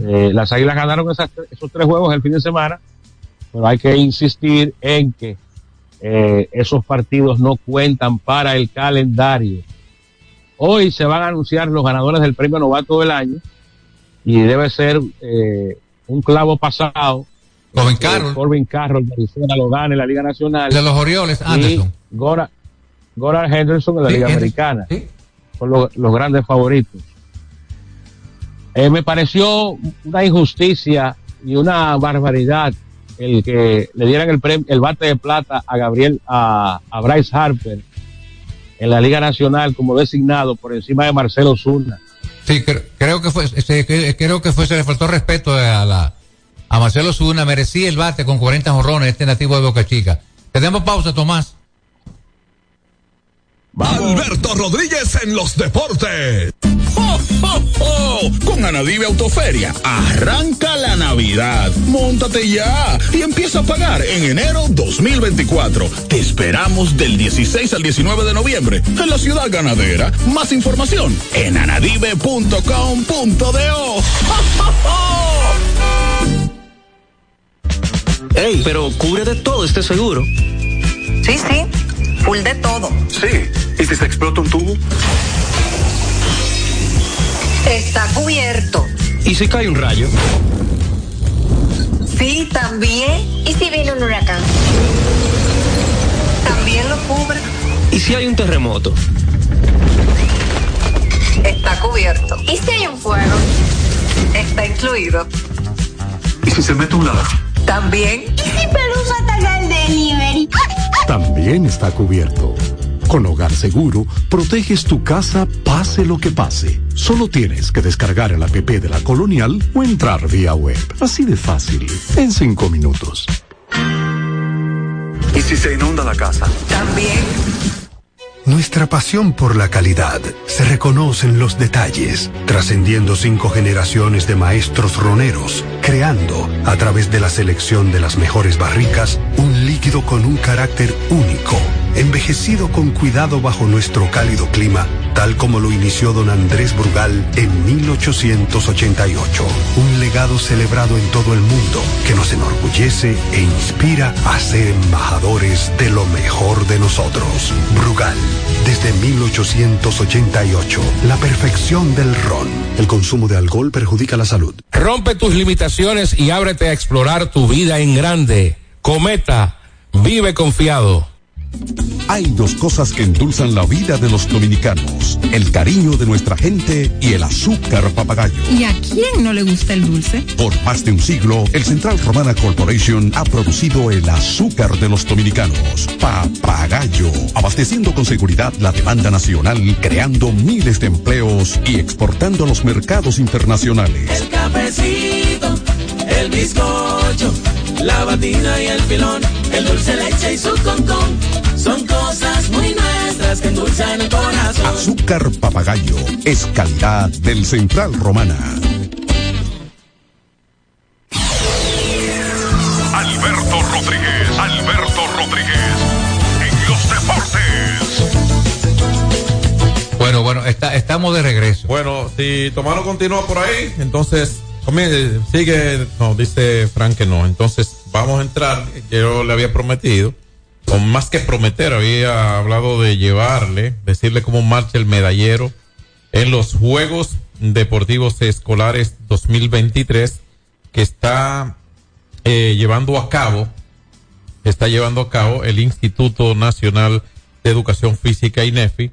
Eh, las Águilas ganaron esas- esos tres juegos el fin de semana, pero hay que insistir en que eh, esos partidos no cuentan para el calendario. Hoy se van a anunciar los ganadores del premio novato del año y debe ser eh, un clavo pasado. Corbin Eh, Carroll. Corbin Carroll de Arizona lo gana en la Liga Nacional. De los Orioles, Y Anderson. Gora, Goran Henderson en la Sí, Liga Henderson, Americana. Son los, los grandes favoritos. Eh, me pareció una injusticia y una barbaridad el que le dieran el premio, el bate de plata a Gabriel, a, a Bryce Harper en la Liga Nacional como designado por encima de Marcelo Zuna. Sí, cre- creo que fue, este, creo que fue, se le faltó respeto a la, a Marcelo Zuna, merecía el bate con 40 jorrones, este nativo de Boca Chica. Tenemos pausa, Tomás. Alberto Rodríguez en los deportes. ¡Jo, jo, jo! Con Anadive Autoferia, arranca la Navidad. Móntate ya y empieza a pagar en enero 2024. Te esperamos del 16 al 19 de noviembre en la ciudad ganadera. Más información en anadive.com.do. ¡Jo, jo, jo! Ey, pero cubre de todo este seguro. Sí, sí, full de todo. Sí. ¿Y si se explota un tubo? Está cubierto. ¿Y si cae un rayo? Sí, también. ¿Y si viene un huracán? También lo cubre. ¿Y si hay un terremoto? Está cubierto. ¿Y si hay un fuego? Está incluido. ¿Y si se mete un ladrón? También. ¿Y si Pelusa ataca el delivery? también está cubierto. Con Hogar Seguro, proteges tu casa pase lo que pase. Solo tienes que descargar el app de la Colonial o entrar vía web. Así de fácil, en cinco minutos. ¿Y si se inunda la casa? También. Nuestra pasión por la calidad se reconoce en los detalles, trascendiendo cinco generaciones de maestros roneros, creando, a través de la selección de las mejores barricas, un líquido con un carácter único, envejecido con cuidado bajo nuestro cálido clima, tal como lo inició don Andrés Brugal en 1888. Un legado celebrado en todo el mundo que nos enorgullece e inspira a ser embajadores de lo mejor de nosotros. Brugal, desde 1888, la perfección del ron. El consumo de alcohol perjudica la salud. Rompe tus limitaciones y ábrete a explorar tu vida en grande. Cometa, vive confiado. Hay dos cosas que endulzan la vida de los dominicanos, el cariño de nuestra gente y el azúcar papagayo. ¿Y a quién no le gusta el dulce? Por más de un siglo, el Central Romana Corporation ha producido el azúcar de los dominicanos, papagayo, abasteciendo con seguridad la demanda nacional, creando miles de empleos y exportando a los mercados internacionales. El cafecito, el bizcocho, la batida y el filón, el dulce leche y su concón. Son cosas muy nuestras que endulzan el corazón. Azúcar papagayo es calidad del Central Romana. Alberto Rodríguez, Alberto Rodríguez, en los deportes. Bueno, bueno, está, estamos de regreso. Bueno, si Tomano continúa por ahí, entonces sigue, no, dice Frank que no. Entonces vamos a entrar, yo le había prometido, o más que prometer, había hablado de llevarle, decirle cómo marcha el medallero en los Juegos Deportivos Escolares 2023 que está eh, llevando a cabo, está llevando a cabo el Instituto Nacional de Educación Física INEFI.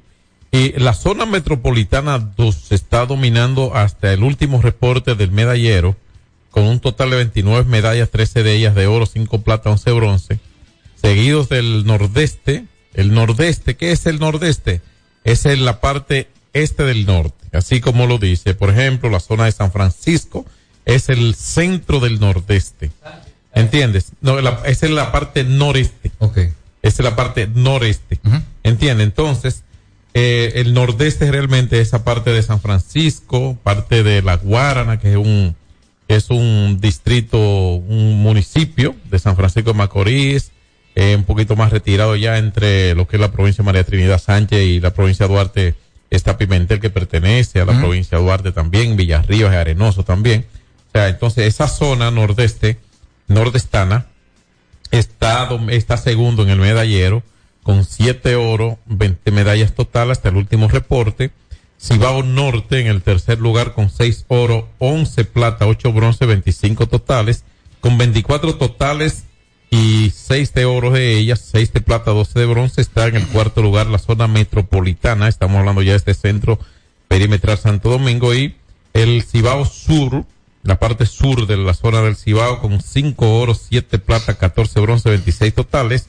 Y la zona metropolitana 2 está dominando hasta el último reporte del medallero, con un total de 29 medallas, 13 de ellas de oro, 5 plata, 11 bronce, seguidos del nordeste. El nordeste, ¿qué es el nordeste? Es en la parte este del norte, así como lo dice. Por ejemplo, la zona de San Francisco es el centro del nordeste. ¿Entiendes? No, la, es la parte noreste. Ok. Esa es la parte noreste. ¿Entiendes? Entonces, eh, el nordeste realmente esa parte de San Francisco, parte de La Guarana, que es un, es un distrito, un municipio de San Francisco de Macorís, eh, un poquito más retirado ya entre lo que es la provincia de María Trinidad Sánchez y la provincia de Duarte, está Pimentel que pertenece a la provincia de Duarte también, Villarríos y Arenoso también. O sea, entonces esa zona nordeste, nordestana, está, está segundo en el medallero, con siete oro, 20 medallas total hasta el último reporte. Cibao Norte en el tercer lugar con 6 oro, 11 plata, 8 bronce, 25 totales, con 24 totales y 6 de oro de ellas, 6 de plata, 12 de bronce, está en el cuarto lugar la zona metropolitana, estamos hablando ya de este centro perimetral Santo Domingo y el Cibao Sur, la parte sur de la zona del Cibao con 5 oro, 7 plata, 14 bronce, 26 totales,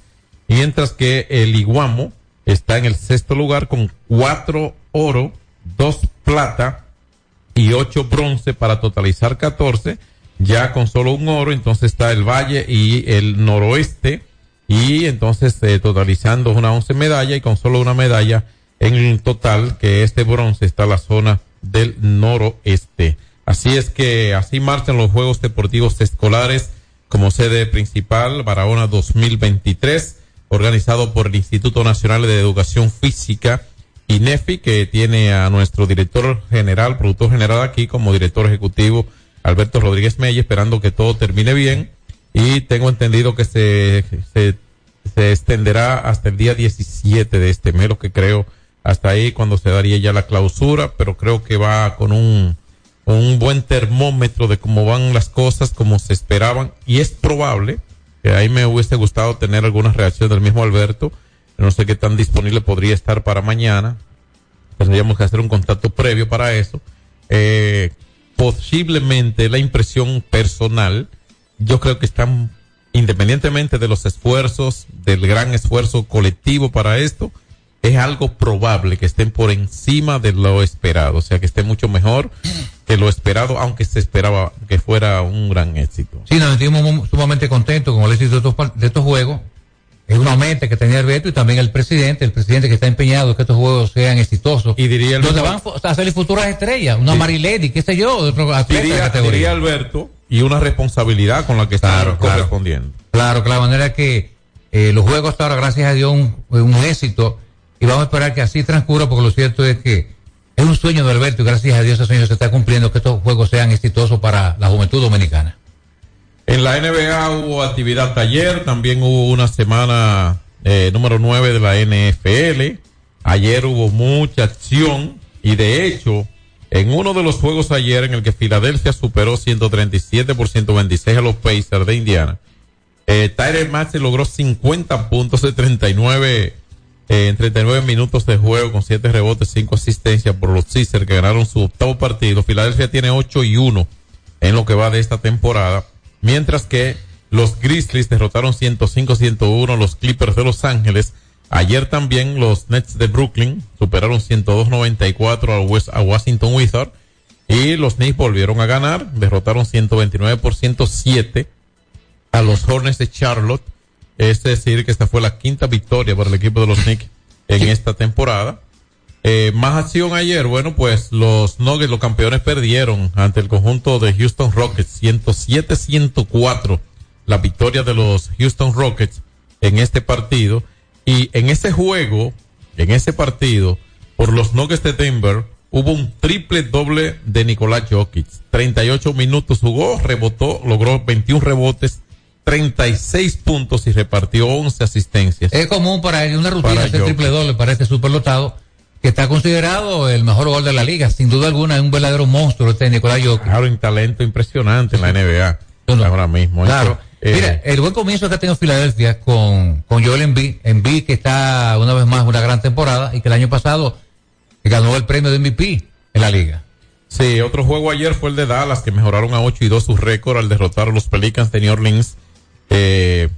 mientras que el Iguamo está en el sexto lugar con 4 oro, 2 plata y 8 bronce para totalizar 14, ya con solo un oro, entonces está el Valle y el Noroeste. Y entonces eh, totalizando una 11 medalla y con solo una medalla en total, que este bronce está la zona del noroeste. Así es que así marchan los Juegos Deportivos Escolares como sede principal Barahona 2023, organizado por el Instituto Nacional de Educación Física, INEFI, que tiene a nuestro director general, productor general aquí como director ejecutivo, Alberto Rodríguez Mella, esperando que todo termine bien. Y tengo entendido que se, se, se extenderá hasta el día 17 de este mes, lo que creo hasta ahí cuando se daría ya la clausura, pero creo que va con un, un buen termómetro de cómo van las cosas, como se esperaban, y es probable ahí me hubiese gustado tener algunas reacciones del mismo Alberto, no sé qué tan disponible podría estar para mañana, tendríamos que hacer un contacto previo para eso, eh, posiblemente la impresión personal, yo creo que están independientemente de los esfuerzos, del gran esfuerzo colectivo para esto, es algo probable que estén por encima de lo esperado, o sea, que esté mucho mejor que lo esperado, aunque se esperaba que fuera un gran éxito. Sí, nos sentimos sumamente contentos con el éxito de estos, de estos juegos. Es una meta que tenía el Beto y también el presidente, el presidente que está empeñado en que estos juegos sean exitosos. Y diría el donde van a salir futuras estrellas, una Sí. Marilady, qué sé yo, de otro de Diría, Alberto, y una responsabilidad con la que claro. correspondiendo. Claro, claro, de manera que eh, los juegos hasta ahora, gracias a Dios, un, un éxito y vamos a esperar que así transcurra porque lo cierto es que es un sueño de Alberto y gracias a Dios ese sueño se está cumpliendo, que estos juegos sean exitosos para la juventud dominicana. En la NBA hubo actividad ayer, también hubo una semana eh, número 9 de la NFL. Ayer hubo mucha acción y de hecho, en uno de los juegos ayer en el que Filadelfia superó 137 por 126 a los Pacers de Indiana, eh, Tyler Maxey logró 50 puntos de 39 eh, en 39 minutos de juego con 7 rebotes, 5 asistencias por los Sixers que ganaron su octavo partido. Filadelfia tiene 8 y 1 en lo que va de esta temporada, mientras que los Grizzlies derrotaron 105-101 los Clippers de Los Ángeles. Ayer también los Nets de Brooklyn superaron 102-94 a, a Washington Wizards y los Knicks volvieron a ganar, derrotaron 129 por 107 a los Hornets de Charlotte. Es decir, que esta fue la quinta victoria para el equipo de los Knicks en esta temporada. Eh, más acción ayer, bueno, pues los Nuggets, los campeones, perdieron ante el conjunto de Houston Rockets, 107-104, la victoria de los Houston Rockets en este partido. Y en ese juego, en ese partido, por los Nuggets de Denver, hubo un triple doble de Nicolás Jokic. 38 minutos jugó, rebotó, logró 21 rebotes, 36 puntos y repartió 11 asistencias. Es común para él, una rutina hacer triple doble para este superlotado que está considerado el mejor gol de la liga. Sin duda alguna es un verdadero monstruo este Nicolás Jokic. Claro, un talento impresionante en la NBA. Ahora mismo. Claro. Eh, Mira, el buen comienzo que ha tenido Filadelfia con, con Joel Embiid, Embiid que está una vez más una gran temporada y que el año pasado ganó el premio de MVP en la liga. Sí, otro juego ayer fue el de Dallas, que mejoraron a 8 y 2 su récord al derrotar a los Pelicans de New Orleans, eh,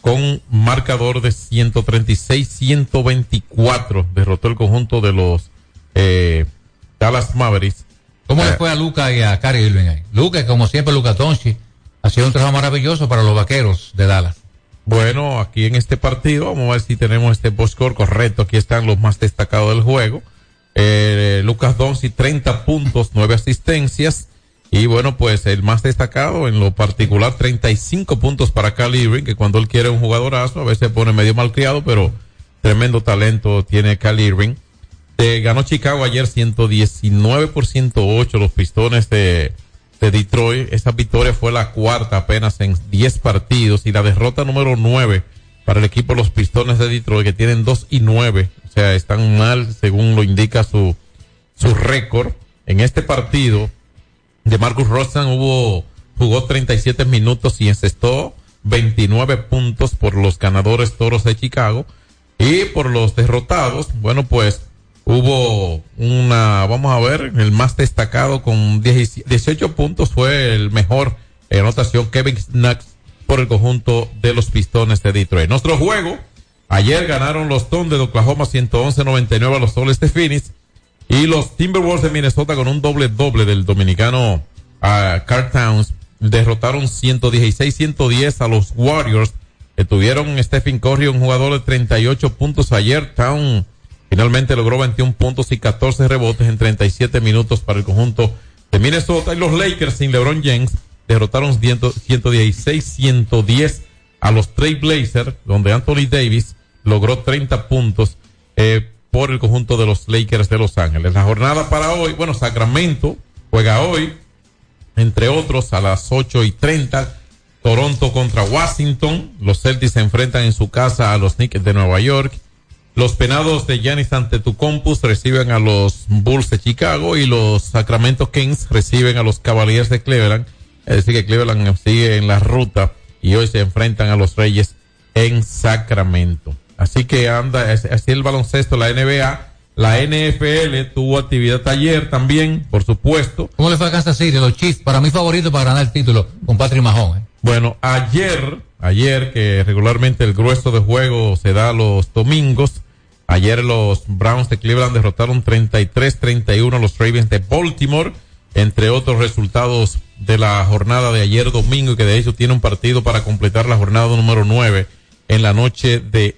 con marcador de 136-124. Derrotó el conjunto de los eh, Dallas Mavericks. ¿Cómo Eh, le fue a Luca y a Cary Irving ahí? Luca, como siempre, Luca Doncic, ha sido un trabajo maravilloso para los vaqueros de Dallas. Bueno, aquí en este partido, vamos a ver si tenemos este score correcto. Aquí están los más destacados del juego. Eh, Lucas Donzi, 30 puntos, 9 asistencias. Y bueno, pues el más destacado en lo particular, 35 puntos para Cal Irving, que cuando él quiere un jugadorazo, a veces se pone medio malcriado, pero tremendo talento tiene Cal Irving. Eh, ganó Chicago ayer 119 por 108 los pistones de, de Detroit. Esa victoria fue la cuarta apenas en 10 partidos y la derrota número 9 para el equipo los pistones de Detroit que tienen 2 y 9. O sea, están mal según lo indica su, su récord. En este partido de Marcus Rosan hubo, jugó 37 minutos y encestó 29 puntos por los ganadores toros de Chicago. Y por los derrotados, bueno, pues hubo una, vamos a ver, el más destacado con 10 18 puntos fue el mejor en anotación, Kevin Snacks, por el conjunto de los pistones de Detroit. Nuestro juego, ayer ganaron los Thunder de Oklahoma 111-99 a los Soles de Phoenix y los Timberwolves de Minnesota con un doble doble del dominicano ah, Carl Towns derrotaron 116-110 a los Warriors que tuvieron Stephen Curry, un jugador de 38 puntos ayer. Town finalmente logró 21 puntos y 14 rebotes en 37 minutos para el conjunto de Minnesota. Y los Lakers sin LeBron James derrotaron 116-110 a los Trail Blazers, donde Anthony Davis logró 30 puntos eh, por el conjunto de los Lakers de Los Ángeles. La jornada para hoy, bueno, Sacramento juega hoy, entre otros, a las 8 y 30. Toronto contra Washington. Los Celtics se enfrentan en su casa a los Knicks de Nueva York. Los penados de Giannis Antetokounmpo reciben a los Bulls de Chicago y los Sacramento Kings reciben a los Cavaliers de Cleveland. Es decir, que Cleveland sigue en la ruta y hoy se enfrentan a los Reyes en Sacramento. Así que anda, así el baloncesto, la NBA, la NFL tuvo actividad ayer también, por supuesto. ¿Cómo le fue a Kansas City? Los Chiefs, para mí favorito para ganar el título con Patrick Mahon. ¿eh? Bueno, ayer, ayer que regularmente el grueso de juego se da los domingos, ayer los Browns de Cleveland derrotaron 33-31 a los Ravens de Baltimore, entre otros resultados de la jornada de ayer domingo y que de hecho tiene un partido para completar la jornada número 9 en la noche de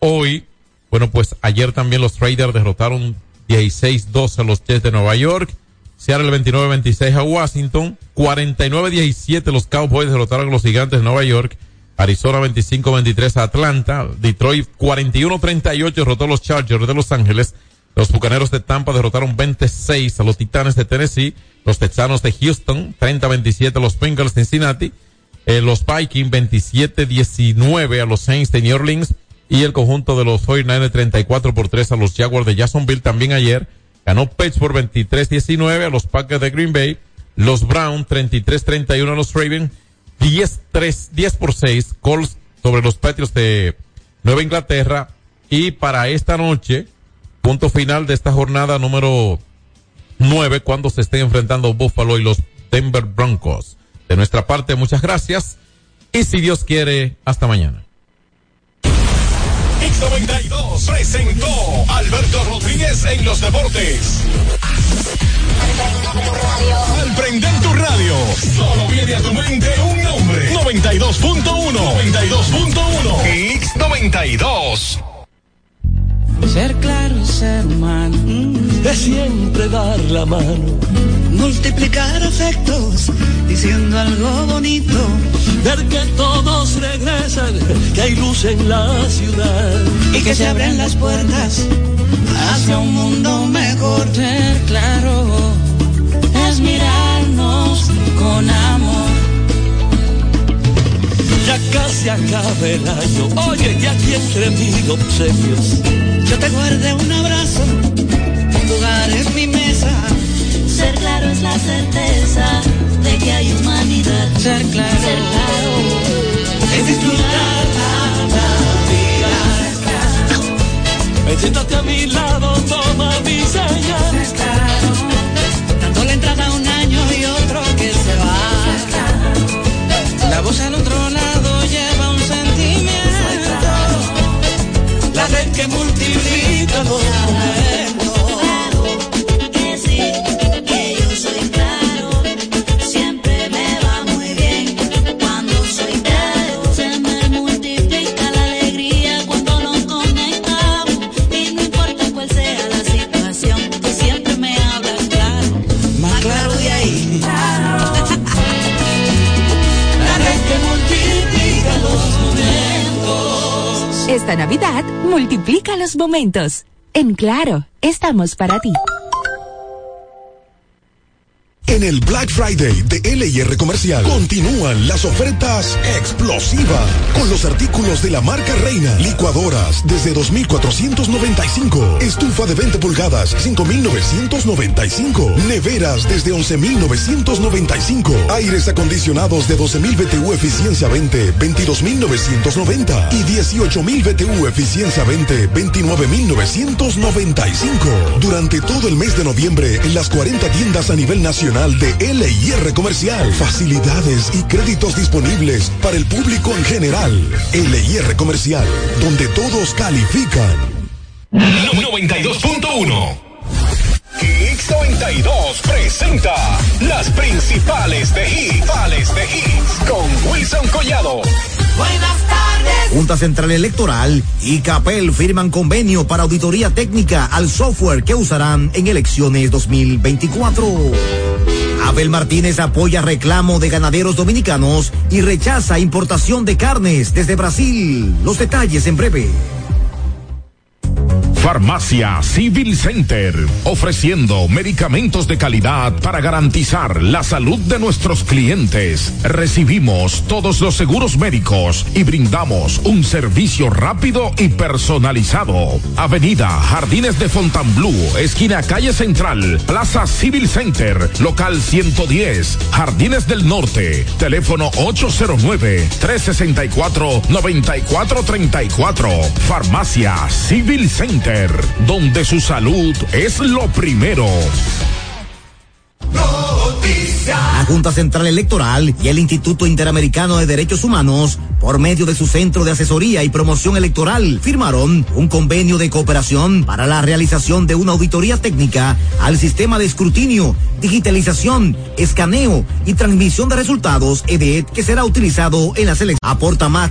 hoy. Bueno, pues ayer también los Raiders derrotaron 16-12 a los Jets de Nueva York. Seattle 29-26 a Washington. 49-17 los Cowboys derrotaron a los Gigantes de Nueva York. Arizona 25-23 a Atlanta. Detroit 41-38 derrotó a los Chargers de Los Ángeles. Los Bucaneros de Tampa derrotaron 26 a los Titanes de Tennessee. Los Texanos de Houston 30-27 a los Bengals de Cincinnati. Eh, los Vikings 27-19 a los Saints de New Orleans y el conjunto de los 49 34 por 3 a los Jaguars de Jacksonville también ayer. Ganó por 23-19 a los Packers de Green Bay. Los Browns 33-31 a los Ravens. 10-3, 10 por 6 Colts sobre los Patriots de Nueva Inglaterra. Y para esta noche, punto final de esta jornada número 9 cuando se estén enfrentando Buffalo y los Denver Broncos. De nuestra parte, muchas gracias. Y si Dios quiere, hasta mañana. X92 presentó Alberto Rodríguez en los deportes. Al prender tu radio, solo viene a tu mente un nombre. 92.1. 92.1. X92. Ser claro, ser humano, es siempre dar la mano. Multiplicar afectos, diciendo algo bonito. Ver que todos regresan, que hay luz en la ciudad. Y que se abren las puertas hacia un mundo mejor. Ser claro, es mirarnos con amor. Ya casi acaba el año, oye, ya aquí entre mil obsequios. Yo te guardé un abrazo, un lugar en mi mesa. Ser claro es la certeza de que hay humanidad. Ser claro, Ser claro es disfrutar la Navidad. Siéntate a mi lado, toma mi señal. Dando la entrada a un año y otro que se va. La voz al otro lado que multiplica Navidad multiplica los momentos. En Claro, estamos para ti. En el Black Friday de LIR Comercial continúan las ofertas explosivas con los artículos de la marca Reina. Licuadoras desde 2.495. Estufa de 20 pulgadas 5.995. Neveras desde 11.995. Aires acondicionados de 12.000 BTU eficiencia 20 22.990 y 18.000 BTU eficiencia 20 29.995. Durante todo el mes de noviembre en las 40 tiendas a nivel nacional de LIR Comercial. Facilidades y créditos disponibles para el público en general. LIR Comercial, donde todos califican. 92.1. X92 presenta las principales de hits, de hits con Wilson Collado. Buenas tardes. Junta Central Electoral y CAPEL firman convenio para auditoría técnica al software que usarán en elecciones 2024. Abel Martínez apoya reclamo de ganaderos dominicanos y rechaza importación de carnes desde Brasil. Los detalles en breve. Farmacia Civil Center, ofreciendo medicamentos de calidad para garantizar la salud de nuestros clientes. Recibimos todos los seguros médicos y brindamos un servicio rápido y personalizado. Avenida Jardines de Fontainebleau, esquina calle Central, Plaza Civil Center, local 110, Jardines del Norte, teléfono 809-364-9434. Farmacia Civil Center, donde su salud es lo primero. La Junta Central Electoral y el Instituto Interamericano de Derechos Humanos, por medio de su Centro de Asesoría y Promoción Electoral, firmaron un convenio de cooperación para la realización de una auditoría técnica al sistema de escrutinio, digitalización, escaneo y transmisión de resultados EDET que será utilizado en las elecciones. Aporta más